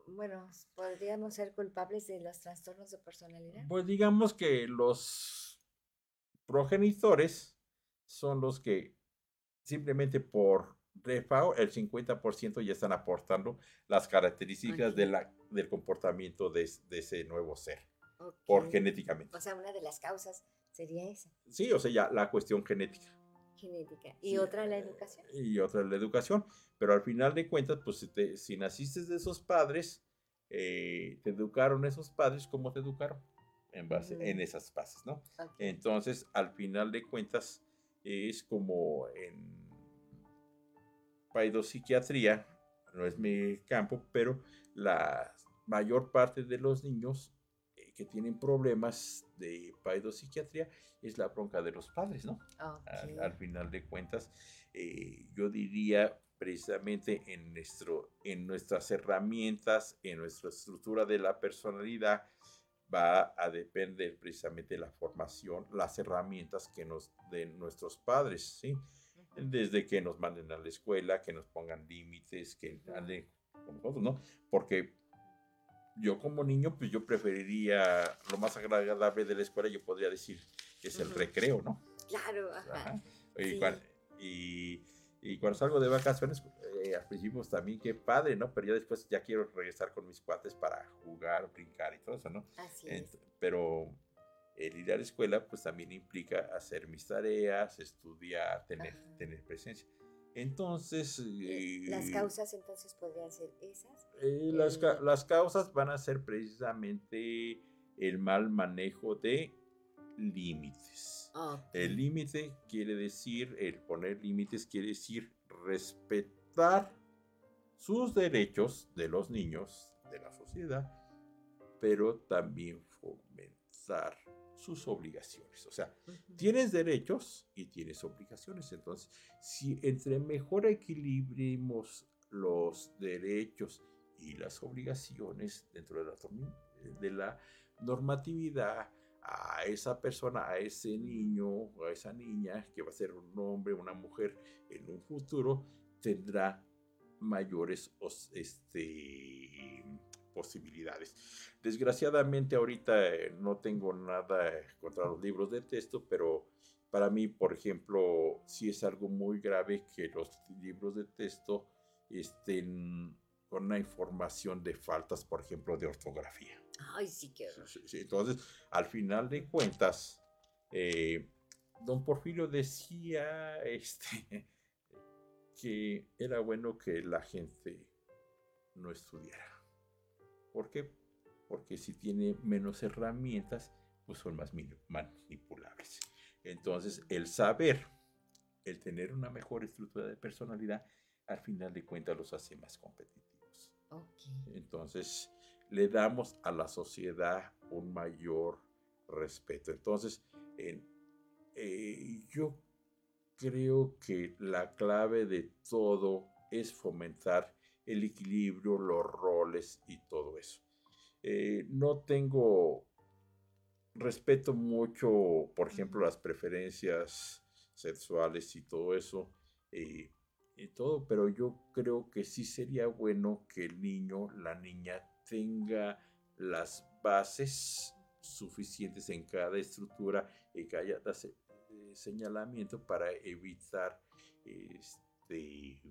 bueno, podríamos ser culpables de los trastornos de personalidad. Pues digamos que los progenitores son los que simplemente por default el 50% ya están aportando las características de la, del comportamiento de, ese nuevo ser, por genéticamente. O sea, una de las causas sería esa. Sí, o sea, ya la cuestión genética. Genética. Y otra la educación. Y otra la educación. Pero al final de cuentas, pues si, te, si naciste de esos padres, eh, te educaron esos padres, ¿cómo te educaron? En base, en esas bases, ¿no? Entonces, al final de cuentas, es como en paidopsiquiatría, no es mi campo, pero la mayor parte de los niños eh, que tienen problemas de paidopsiquiatría es la bronca de los padres, ¿no? Al, final de cuentas, eh, yo diría precisamente en, nuestro, en nuestras herramientas, en nuestra estructura de la personalidad, va a depender precisamente de la formación, las herramientas que nos den nuestros padres, ¿sí? Desde que nos manden a la escuela, que nos pongan límites, que anden con nosotros, ¿no? Porque yo como niño, pues yo preferiría lo más agradable de la escuela, yo podría decir que es el recreo, ¿no? Claro, ajá. Y, y, cuando salgo de vacaciones, eh, al principio pues, también qué padre, ¿no? Pero ya después ya quiero regresar con mis cuates para jugar, brincar y todo eso, ¿no? Así es. Pero el ir a la escuela pues también implica hacer mis tareas, estudiar, tener, tener presencia. Entonces... ¿Las eh, causas entonces podrían ser esas? Eh, las, las, causas van a ser precisamente el mal manejo de límites. El límite quiere decir, el poner límites quiere decir respetar sus derechos de los niños, de la sociedad, pero también fomentar sus obligaciones. O sea, tienes derechos y tienes obligaciones. Entonces, si entre mejor equilibremos los derechos y las obligaciones dentro de la, de la normatividad, a esa persona, a ese niño o a esa niña que va a ser un hombre, una mujer en un futuro, tendrá mayores este, posibilidades. Desgraciadamente ahorita eh, no tengo nada contra los libros de texto, pero para mí, por ejemplo, sí es algo muy grave que los libros de texto estén con una información de faltas, por ejemplo, de ortografía. Ay, sí que... entonces, al final de cuentas, eh, don Porfirio decía este, que era bueno que la gente no estudiara. ¿Por qué? Porque si tiene menos herramientas, pues son más manipulables. Entonces, el saber, el tener una mejor estructura de personalidad, al final de cuentas los hace más competitivos. Entonces, le damos a la sociedad un mayor respeto. Entonces, eh, yo creo que la clave de todo es fomentar el equilibrio, los roles y todo eso. Eh, no tengo, respeto mucho, por ejemplo, las preferencias sexuales y todo eso, eh, y todo, pero yo creo que sí sería bueno que el niño, la niña tenga las bases suficientes en cada estructura y que haya eh, señalamiento para evitar este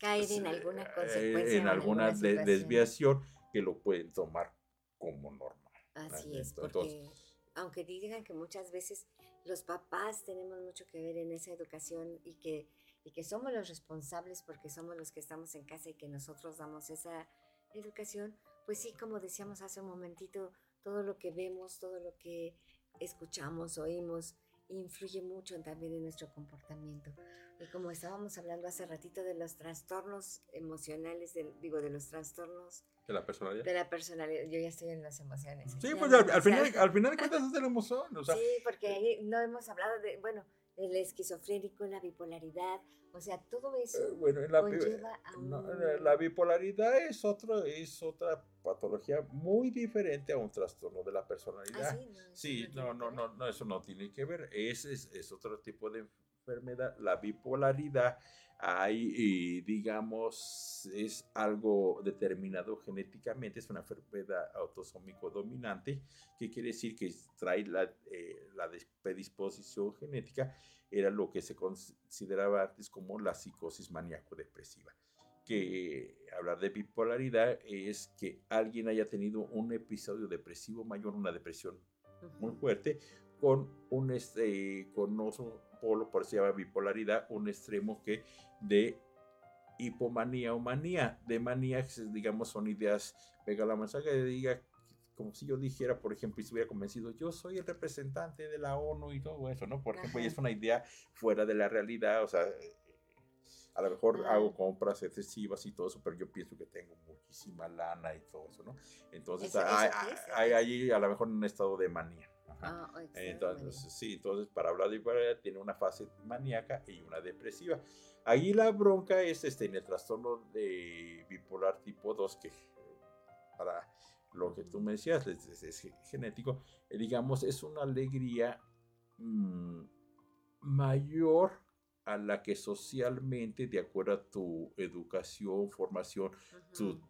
caer en alguna eh, consecuencia. En, alguna, desviación que lo pueden tomar como normal. Así es, porque aunque digan que muchas veces los papás tenemos mucho que ver en esa educación y que, y que somos los responsables porque somos los que estamos en casa y que nosotros damos esa educación, pues sí, como decíamos hace un momentito, todo lo que vemos, todo lo que escuchamos, oímos, influye mucho también en nuestro comportamiento. Y como estábamos hablando hace ratito de los trastornos emocionales, digo, de los trastornos... De la personalidad. De la personalidad. Yo ya estoy en las emociones. Sí, pues al, final, al final de cuentas es de la emoción. Sí, porque ahí no hemos hablado de, bueno, el esquizofrénico, la bipolaridad, o sea, todo eso Eh, bueno, en la, conlleva a un... la- la bipolaridad es, otro, es otra patología muy diferente a un trastorno de la Ah, personalidad. sí, no, Sí, no, no, no, no, eso no tiene que ver. Es, es, es otro tipo de enfermedad. La bipolaridad, hay, digamos, es algo determinado genéticamente, es una enfermedad autosómico dominante, que quiere decir que trae la, eh, la predisposición genética, era lo que se consideraba antes como la psicosis maníaco-depresiva. Que hablar de bipolaridad es que alguien haya tenido un episodio depresivo mayor, una depresión muy fuerte, con un este, con otro polo, por eso se llama bipolaridad, un extremo que de hipomanía o manía. De manía, digamos, son ideas megalomaníacas que diga, como si yo dijera, por ejemplo, y estuviera convencido, yo soy el representante de la ONU y todo eso, ¿no? Por ejemplo, y es una idea fuera de la realidad, o sea, eh, a lo mejor hago compras excesivas y todo eso, pero yo pienso que tengo muchísima lana y todo eso, ¿no? Entonces, hay, es? hay allí a lo mejor un estado de manía. Ajá. Ah, oh, Entonces, sí, entonces para hablar de bipolaridad tiene una fase maníaca y una depresiva. Ahí la bronca es este, en el trastorno de bipolar tipo 2, que para lo que tú me decías, es, es- es ge- genético, eh, digamos, es una alegría mm, mayor a la que socialmente, de acuerdo a tu educación, formación, Ujú.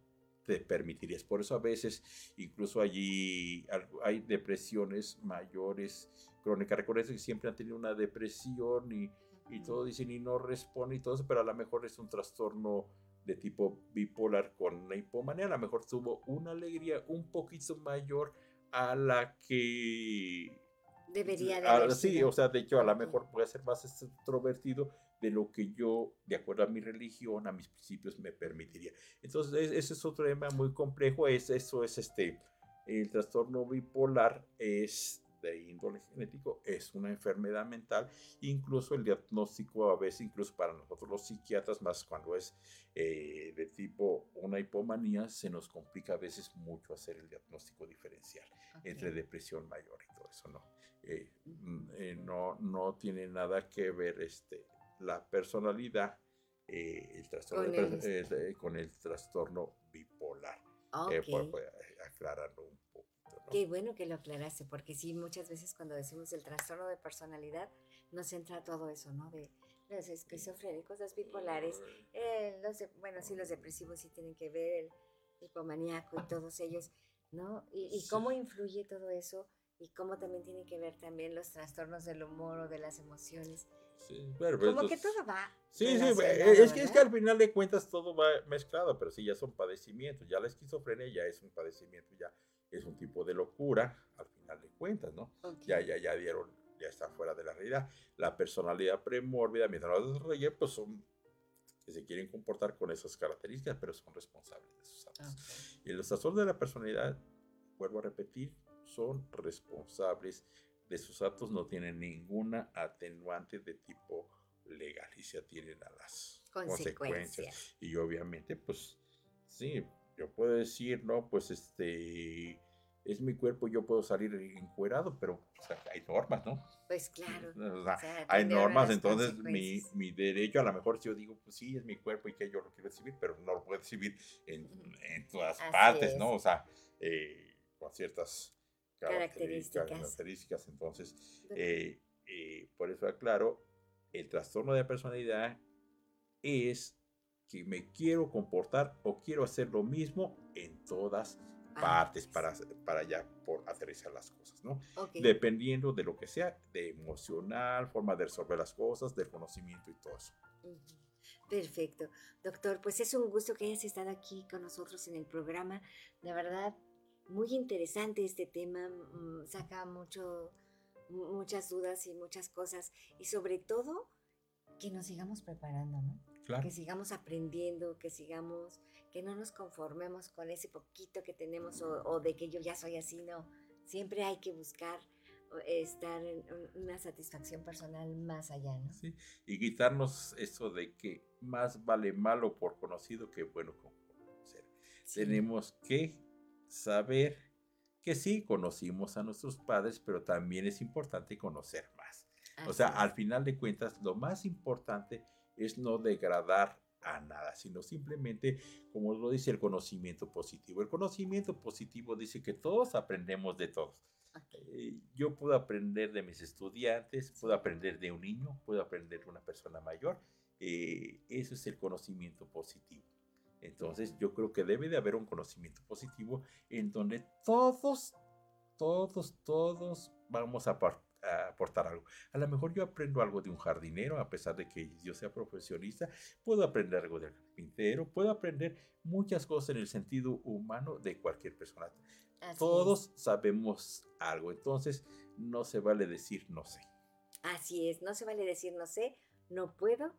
Te permitirías. Por eso a veces incluso allí al- hay depresiones mayores crónicas. Recuerden que siempre han tenido una depresión y, y todo dicen y no responde y todo eso, pero a lo mejor es un trastorno de tipo bipolar con una hipomanía. A lo mejor tuvo una alegría un poquito mayor a la que Debería de haber sí, o sea, de hecho, a lo mejor puede ser más extrovertido de lo que yo, de acuerdo a mi religión, a mis principios, me permitiría. Entonces, es- ese es otro tema muy complejo. Es, eso es este, el trastorno bipolar es de índole genético, es una enfermedad mental, incluso el diagnóstico a veces, incluso para nosotros los psiquiatras, más cuando es eh, de tipo una hipomanía, se nos complica a veces mucho hacer el diagnóstico diferencial entre depresión mayor y todo eso, ¿no? Eh, mm, eh, no, no tiene nada que ver este, la personalidad, eh, el trastorno Con el- eh, con el trastorno bipolar. Ok. Eh, por- por, aclararlo un poquito, ¿no? Qué bueno que lo aclaraste, porque sí, muchas veces cuando decimos el trastorno de personalidad, nos entra todo eso, ¿no? De los esquizofrénicos, los bipolares, eh, los, de- bueno, sí, los depresivos sí tienen que ver, el hipomaníaco y todos ellos, ¿no? Y, y Sí. cómo influye todo eso y cómo también tiene que ver también los trastornos del humor o de las emociones. Sí, bueno, pues, Como que entonces- todo va. Sí, sí, eh, es que, es que al final de cuentas todo va mezclado, pero sí, ya son padecimientos. Ya la esquizofrenia ya es un padecimiento, ya es un tipo de locura, al final de cuentas, ¿no? Ok. ya, ya, ya dieron, ya está fuera de la realidad. La personalidad premórbida, mientras no desarrolle, pues son que se quieren comportar con esas características, pero son responsables de sus actos. Ok. Y los trastornos de la personalidad, vuelvo a repetir, son responsables de sus actos, no tienen ninguna atenuante de tipo legal y se atienen a las consecuencias. Consecuencias. Y obviamente, pues, sí, yo puedo decir, no, pues este es mi cuerpo, yo puedo salir encuerado, pero o sea, hay normas, ¿no? Pues claro. O sea, o sea, hay tiene normas, entonces mi, mi derecho, a lo mejor yo digo, pues sí, es mi cuerpo y que yo lo quiero recibir, pero no lo puedo recibir en, en todas Así partes, es. ¿no? O sea, eh, con ciertas Características. características. Entonces, Doctor. eh, eh, por eso aclaro, el trastorno de personalidad es que me quiero comportar o quiero hacer lo mismo en todas partes para, para ya por aterrizar las cosas, ¿no? Dependiendo de lo que sea, de emocional, forma de resolver las cosas, del conocimiento y todo eso. Perfecto. Doctor, pues es un gusto que hayas estado aquí con nosotros en el programa. La verdad, muy interesante este tema, mm, saca mucho, mu- muchas dudas y muchas cosas. Y sobre todo, que nos sigamos preparando, ¿no? Claro. Que sigamos aprendiendo, que sigamos, que no nos conformemos con ese poquito que tenemos o, o de que yo ya soy así, no. Siempre hay que buscar estar en un- una satisfacción personal más allá, ¿no? ¿sí? Y quitarnos eso de que más vale malo por conocido que bueno por conocer. Sí. Tenemos que saber que sí conocimos a nuestros padres, pero también es importante conocer más. o sea, al final de cuentas, lo más importante es no degradar a nada, sino simplemente, como lo dice el conocimiento positivo. El conocimiento positivo dice que todos aprendemos de todos. Eh, yo puedo aprender de mis estudiantes, puedo aprender de un niño, puedo aprender de una persona mayor. Eh, eso es el conocimiento positivo. Entonces yo creo que debe de haber un conocimiento positivo en donde todos, todos, todos vamos a, aportar algo. A lo mejor yo aprendo algo de un jardinero, a pesar de que yo sea profesionista, puedo aprender algo del carpintero, puedo aprender muchas cosas en el sentido humano de cualquier persona. Todos sabemos algo, entonces no se vale decir no sé. Así es, no se vale decir no sé, no puedo,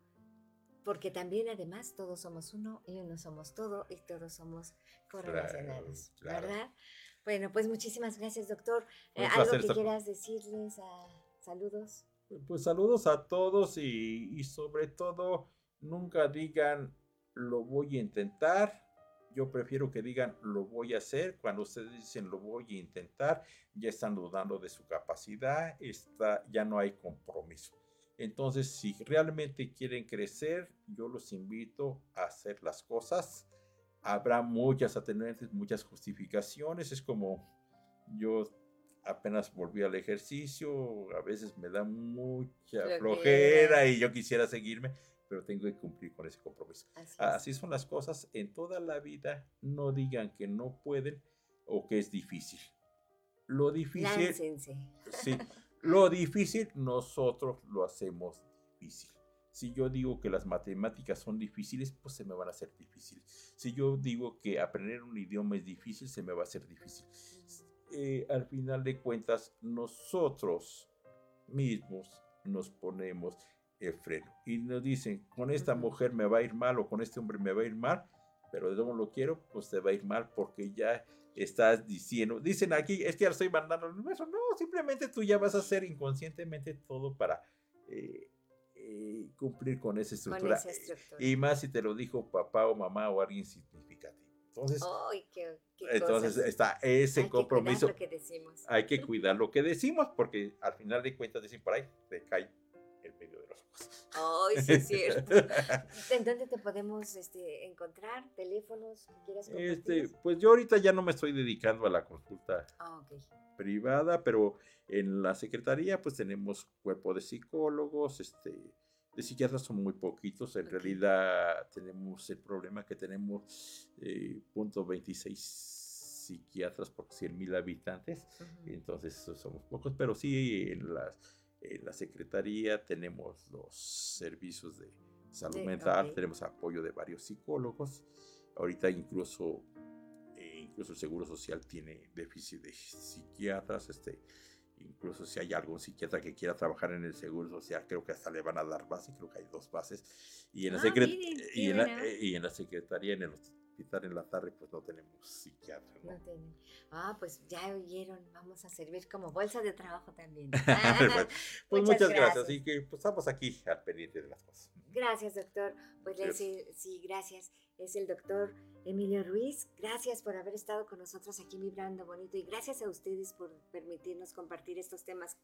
porque también además todos somos uno y uno somos todo y todos somos correlacionados, ¿verdad? Bueno, pues muchísimas gracias, doctor. Eh, ¿Algo que quieras decirles? A, saludos. Pues saludos a todos y, y sobre todo nunca digan lo voy a intentar. Yo prefiero que digan lo voy a hacer. Cuando ustedes dicen lo voy a intentar, ya están dudando de su capacidad, está, ya no hay compromiso. Entonces, si realmente quieren crecer, yo los invito a hacer las cosas habrá muchas atenuantes, muchas justificaciones. Es como yo apenas volví al ejercicio, a veces me da mucha flojera, y yo quisiera seguirme, pero tengo que cumplir con ese compromiso. Así, son las cosas en toda la vida. No digan que no pueden o que es difícil. Lo difícil, sí, lo difícil nosotros lo hacemos difícil. Si yo digo que las matemáticas son difíciles, pues se me van a hacer difíciles. Si yo digo que aprender un idioma es difícil, se me va a hacer difícil. Eh, al final de cuentas, nosotros mismos nos ponemos el freno y nos dicen, con esta mujer me va a ir mal o con este hombre me va a ir mal, pero de no lo quiero, pues te va a ir mal porque ya estás diciendo, dicen aquí, es que ya estoy mandando el universo. No, simplemente tú ya vas a hacer inconscientemente todo para eh, eh, cumplir con esa, estructura. Y más si te lo dijo papá o mamá o alguien significativo. Entonces, entonces está ese compromiso. Hay que cuidar lo que decimos porque al final de cuentas dicen por ahí, te cae el medio de los ojos. Ay, sí es cierto. ¿En dónde te podemos este, encontrar? ¿Teléfonos? Este, pues yo ahorita ya no me estoy dedicando a la consulta ah, privada, pero en la secretaría pues tenemos cuerpo de psicólogos, este, de psiquiatras son muy poquitos, en realidad tenemos el problema que tenemos eh, punto 26 psiquiatras por 100 mil habitantes, entonces somos pocos, pero sí en, las, en la secretaría tenemos los servicios de salud mental, tenemos apoyo de varios psicólogos, ahorita incluso, eh, incluso el Seguro Social tiene déficit de psiquiatras, este, Incluso si hay algún psiquiatra que quiera trabajar en el Seguro Social, creo que hasta le van a dar base, creo que hay dos bases. Y en la, ah, y, en la eh, y en la Secretaría, en el hospital en la tarde, pues no tenemos psiquiatra. ¿no? tienen. Ah, pues ya oyeron, vamos a servir como bolsa de trabajo también. pues muchas, gracias. Así que pues estamos aquí al pendiente de las cosas. Gracias, doctor. Pues sí, gracias. Es el doctor Emilio Ruiz, gracias por haber estado con nosotros aquí vibrando bonito y gracias a ustedes por permitirnos compartir estos temas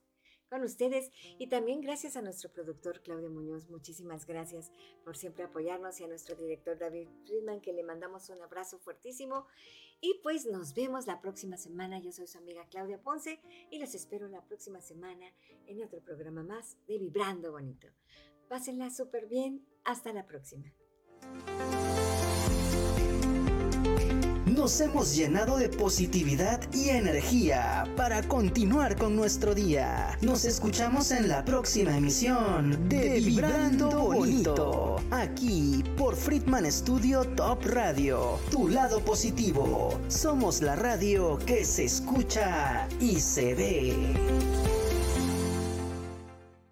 con ustedes y también gracias a nuestro productor Claudio Muñoz, muchísimas gracias por siempre apoyarnos y a nuestro director David Friedman que le mandamos un abrazo fuertísimo y pues nos vemos la próxima semana, yo soy su amiga Claudia Ponce y los espero la próxima semana en otro programa más de Vibrando Bonito. Pásenla súper bien, hasta la próxima. Nos hemos llenado de positividad y energía para continuar con nuestro día. Nos escuchamos en la próxima emisión de Vibrando Bonito, aquí por Friedman Studio Top Radio, tu lado positivo. Somos la radio que se escucha y se ve.